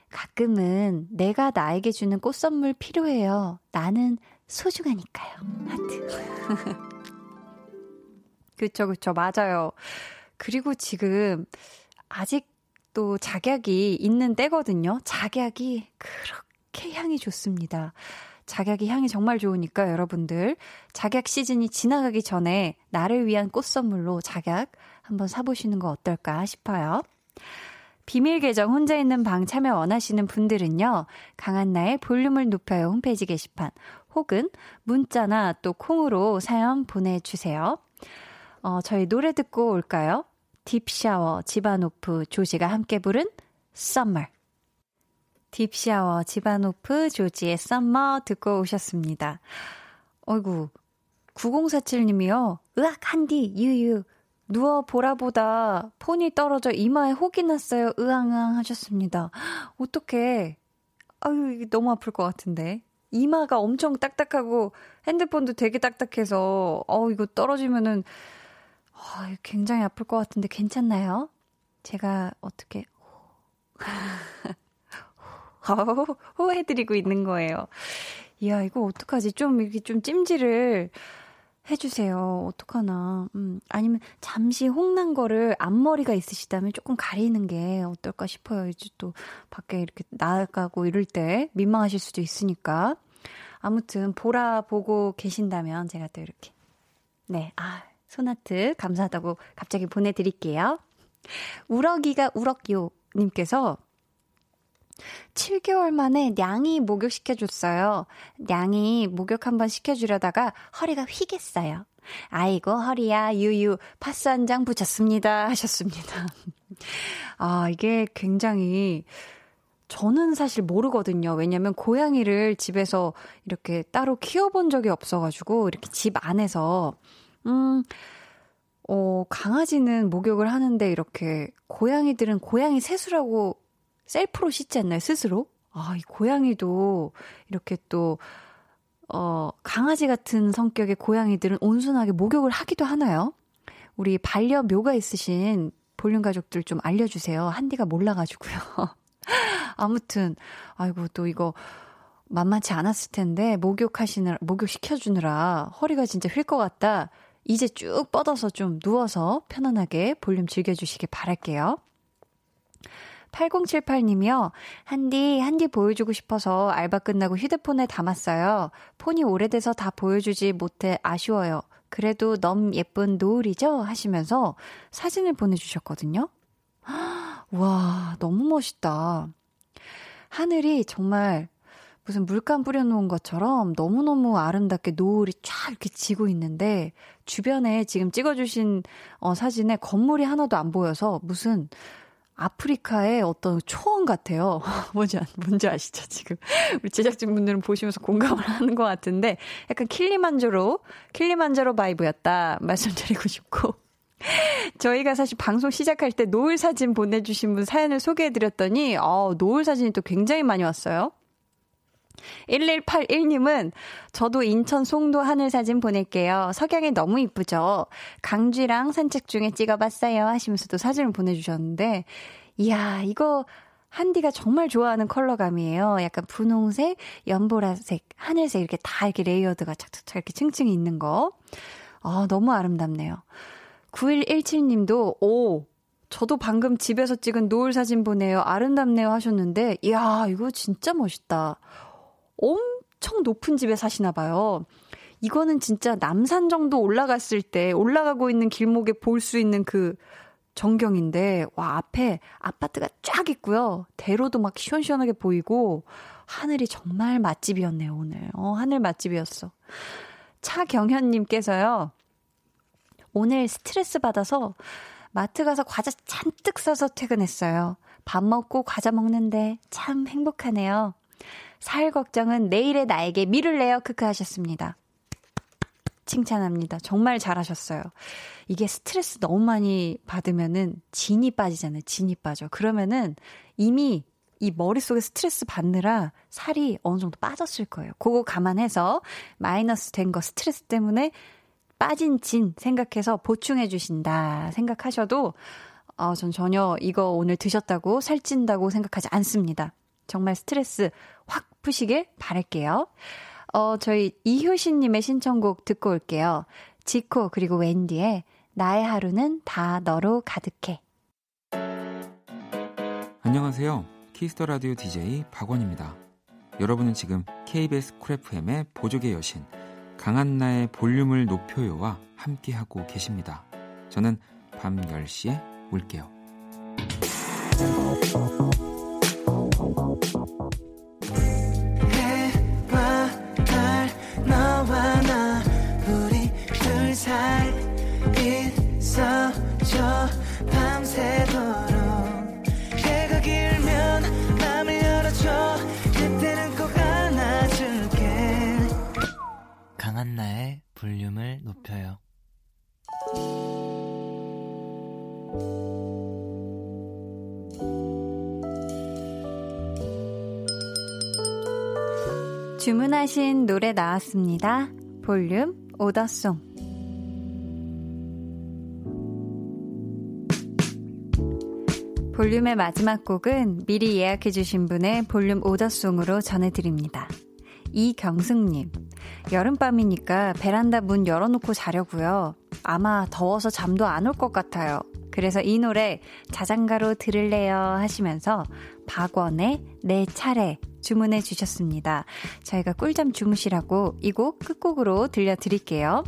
가끔은 내가 나에게 주는 꽃 선물 필요해요. 나는 소중하니까요. 하트. 그쵸, 그쵸. 맞아요. 그리고 지금 아직도 작약이 있는 때거든요. 작약이 그렇게 향이 좋습니다. 작약이 향이 정말 좋으니까 여러분들 작약 시즌이 지나가기 전에 나를 위한 꽃 선물로 작약 한번 사보시는 거 어떨까 싶어요. 비밀 계정 혼자 있는 방 참여 원하시는 분들은요. 강한나의 볼륨을 높여요 홈페이지 게시판 혹은 문자나 또 콩으로 사연 보내주세요. 어, 저희 노래 듣고 올까요? 딥샤워 지바노프 조지가 함께 부른 Summer. 딥샤워 지바노프 조지의 Summer 듣고 오셨습니다. 어이구, 9047님이요. 으악, 한디, 유유. 누워 보라보다 폰이 떨어져 이마에 혹이 났어요. 으앙으앙 하셨습니다. 어떡해. 아유, 너무 아플 것 같은데. 이마가 엄청 딱딱하고 핸드폰도 되게 딱딱해서, 어, 이거 떨어지면은, 어, 굉장히 아플 것 같은데 괜찮나요? 제가 어떻게, 호, 해드리고 있는 거예요. 이야, 이거 어떡하지? 좀, 이렇게 좀 찜질을 해주세요. 어떡하나. 음, 아니면 잠시 홍난 거를 앞머리가 있으시다면 조금 가리는 게 어떨까 싶어요. 이제 또 밖에 이렇게 나가고 이럴 때 민망하실 수도 있으니까. 아무튼 보라 보고 계신다면 제가 또 이렇게 네, 아, 소나트 감사하다고 갑자기 보내드릴게요. 우럭이가 우럭요 님께서 7개월 만에 냥이 목욕시켜줬어요. 냥이 목욕 한번 시켜주려다가 허리가 휘겠어요. 아이고, 허리야, 유유, 파스 한 장 붙였습니다. 하셨습니다. 아, 이게 굉장히, 저는 사실 모르거든요. 왜냐면 고양이를 집에서 이렇게 따로 키워본 적이 없어가지고, 이렇게 집 안에서, 음, 어, 강아지는 목욕을 하는데 이렇게 고양이들은 고양이 세수라고 셀프로 씻지 않나요? 스스로? 아, 이 고양이도 이렇게 또, 어, 강아지 같은 성격의 고양이들은 온순하게 목욕을 하기도 하나요? 우리 반려묘가 있으신 볼륨 가족들 좀 알려주세요. 한디가 몰라가지고요. 아무튼, 아이고, 또 이거 만만치 않았을 텐데, 목욕하시느라, 목욕시켜주느라 허리가 진짜 휠 것 같다. 이제 쭉 뻗어서 좀 누워서 편안하게 볼륨 즐겨주시길 바랄게요. 8078님이요. 한디, 한디 보여주고 싶어서 알바 끝나고 휴대폰에 담았어요. 폰이 오래돼서 다 보여주지 못해 아쉬워요. 그래도 너무 예쁜 노을이죠? 하시면서 사진을 보내주셨거든요. 와, 너무 멋있다. 하늘이 정말 무슨 물감 뿌려놓은 것처럼 너무너무 아름답게 노을이 쫙 이렇게 지고 있는데 주변에 지금 찍어주신 어, 사진에 건물이 하나도 안 보여서 무슨 아프리카의 어떤 초원 같아요. 뭔지, 뭔지 아시죠, 지금? 우리 제작진분들은 보시면서 공감을 하는 것 같은데, 약간 킬리만조로, 킬리만자로 바이브였다 말씀드리고 싶고. 저희가 사실 방송 시작할 때 노을 사진 보내주신 분 사연을 소개해드렸더니, 어, 노을 사진이 또 굉장히 많이 왔어요. 1181님은 저도 인천 송도 하늘 사진 보낼게요. 석양이 너무 이쁘죠? 강쥐랑 산책 중에 찍어봤어요. 하시면서도 사진을 보내주셨는데, 이야, 이거 한디가 정말 좋아하는 컬러감이에요. 약간 분홍색, 연보라색, 하늘색 이렇게 다 이렇게 layered가 착착착 이렇게 층층이 있는 거. 아, 너무 아름답네요. 9117님도, 오, 저도 방금 집에서 찍은 노을 사진 보내요. 아름답네요 하셨는데, 이야, 이거 진짜 멋있다. 엄청 높은 집에 사시나 봐요. 이거는 진짜 남산 정도 올라갔을 때 올라가고 있는 길목에 볼 수 있는 그 전경인데, 와, 앞에 아파트가 쫙 있고요. 대로도 막 시원시원하게 보이고, 하늘이 정말 맛집이었네요, 오늘. 어, 하늘 맛집이었어. 차경현 님께서요, 오늘 스트레스 받아서 마트 가서 과자 잔뜩 사서 퇴근했어요. 밥 먹고 과자 먹는데 참 행복하네요. 살 걱정은 내일의 나에게 미를 내어 크크 하셨습니다. 칭찬합니다. 정말 잘하셨어요. 이게 스트레스 너무 많이 받으면은 진이 빠지잖아요. 진이 빠져. 그러면은 이미 이 머릿속에 스트레스 받느라 살이 어느 정도 빠졌을 거예요. 그거 감안해서 마이너스 된 거 스트레스 때문에 빠진 진 생각해서 보충해 주신다 생각하셔도 어, 전 전혀 이거 오늘 드셨다고 살찐다고 생각하지 않습니다. 정말 스트레스 확 푸시길 바랄게요. 어, 저희 이효신님의 신청곡 듣고 올게요. 지코 그리고 웬디의 나의 하루는 다 너로 가득해. 안녕하세요. 키스 더 라디오 DJ 박원입니다. 여러분은 지금 KBS 쿨 FM의 보조개 여신 강한나의 볼륨을 높여요와 함께하고 계십니다. 저는 밤 10시에 올게요. 강한나의 볼륨을 높여요 주문하신 노래 나왔습니다. 볼륨 오더송. 볼륨의 마지막 곡은 미리 예약해주신 분의 볼륨 오더송으로 전해드립니다. 이경숙님, 여름밤이니까 베란다 문 열어놓고 자려고요. 아마 더워서 잠도 안 올 것 같아요. 그래서 이 노래 자장가로 들을래요 하시면서 박원의 내 차례 주문해 주셨습니다. 저희가 꿀잠 주무시라고 이 곡 끝곡으로 들려드릴게요.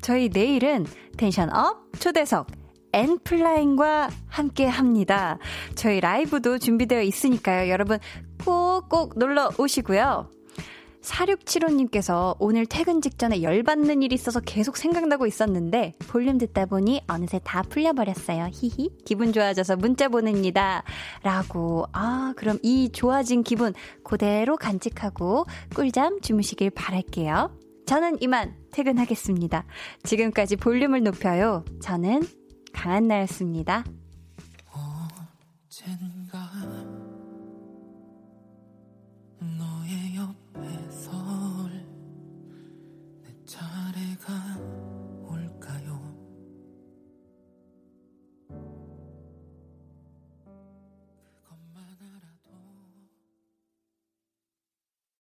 저희 내일은 tension up 초대석 엔플라잉과 함께 합니다. 저희 라이브도 준비되어 있으니까요. 여러분 꼭꼭 놀러 오시고요. 4675님께서 오늘 퇴근 직전에 열받는 일이 있어서 계속 생각나고 있었는데 볼륨 듣다 보니 어느새 다 풀려버렸어요. 히히. 기분 좋아져서 문자 보냅니다. 라고. 아, 그럼 이 좋아진 기분 그대로 간직하고 꿀잠 주무시길 바랄게요. 저는 이만 퇴근하겠습니다. 지금까지 볼륨을 높여요. 저는 강한나였습니다. 쟤는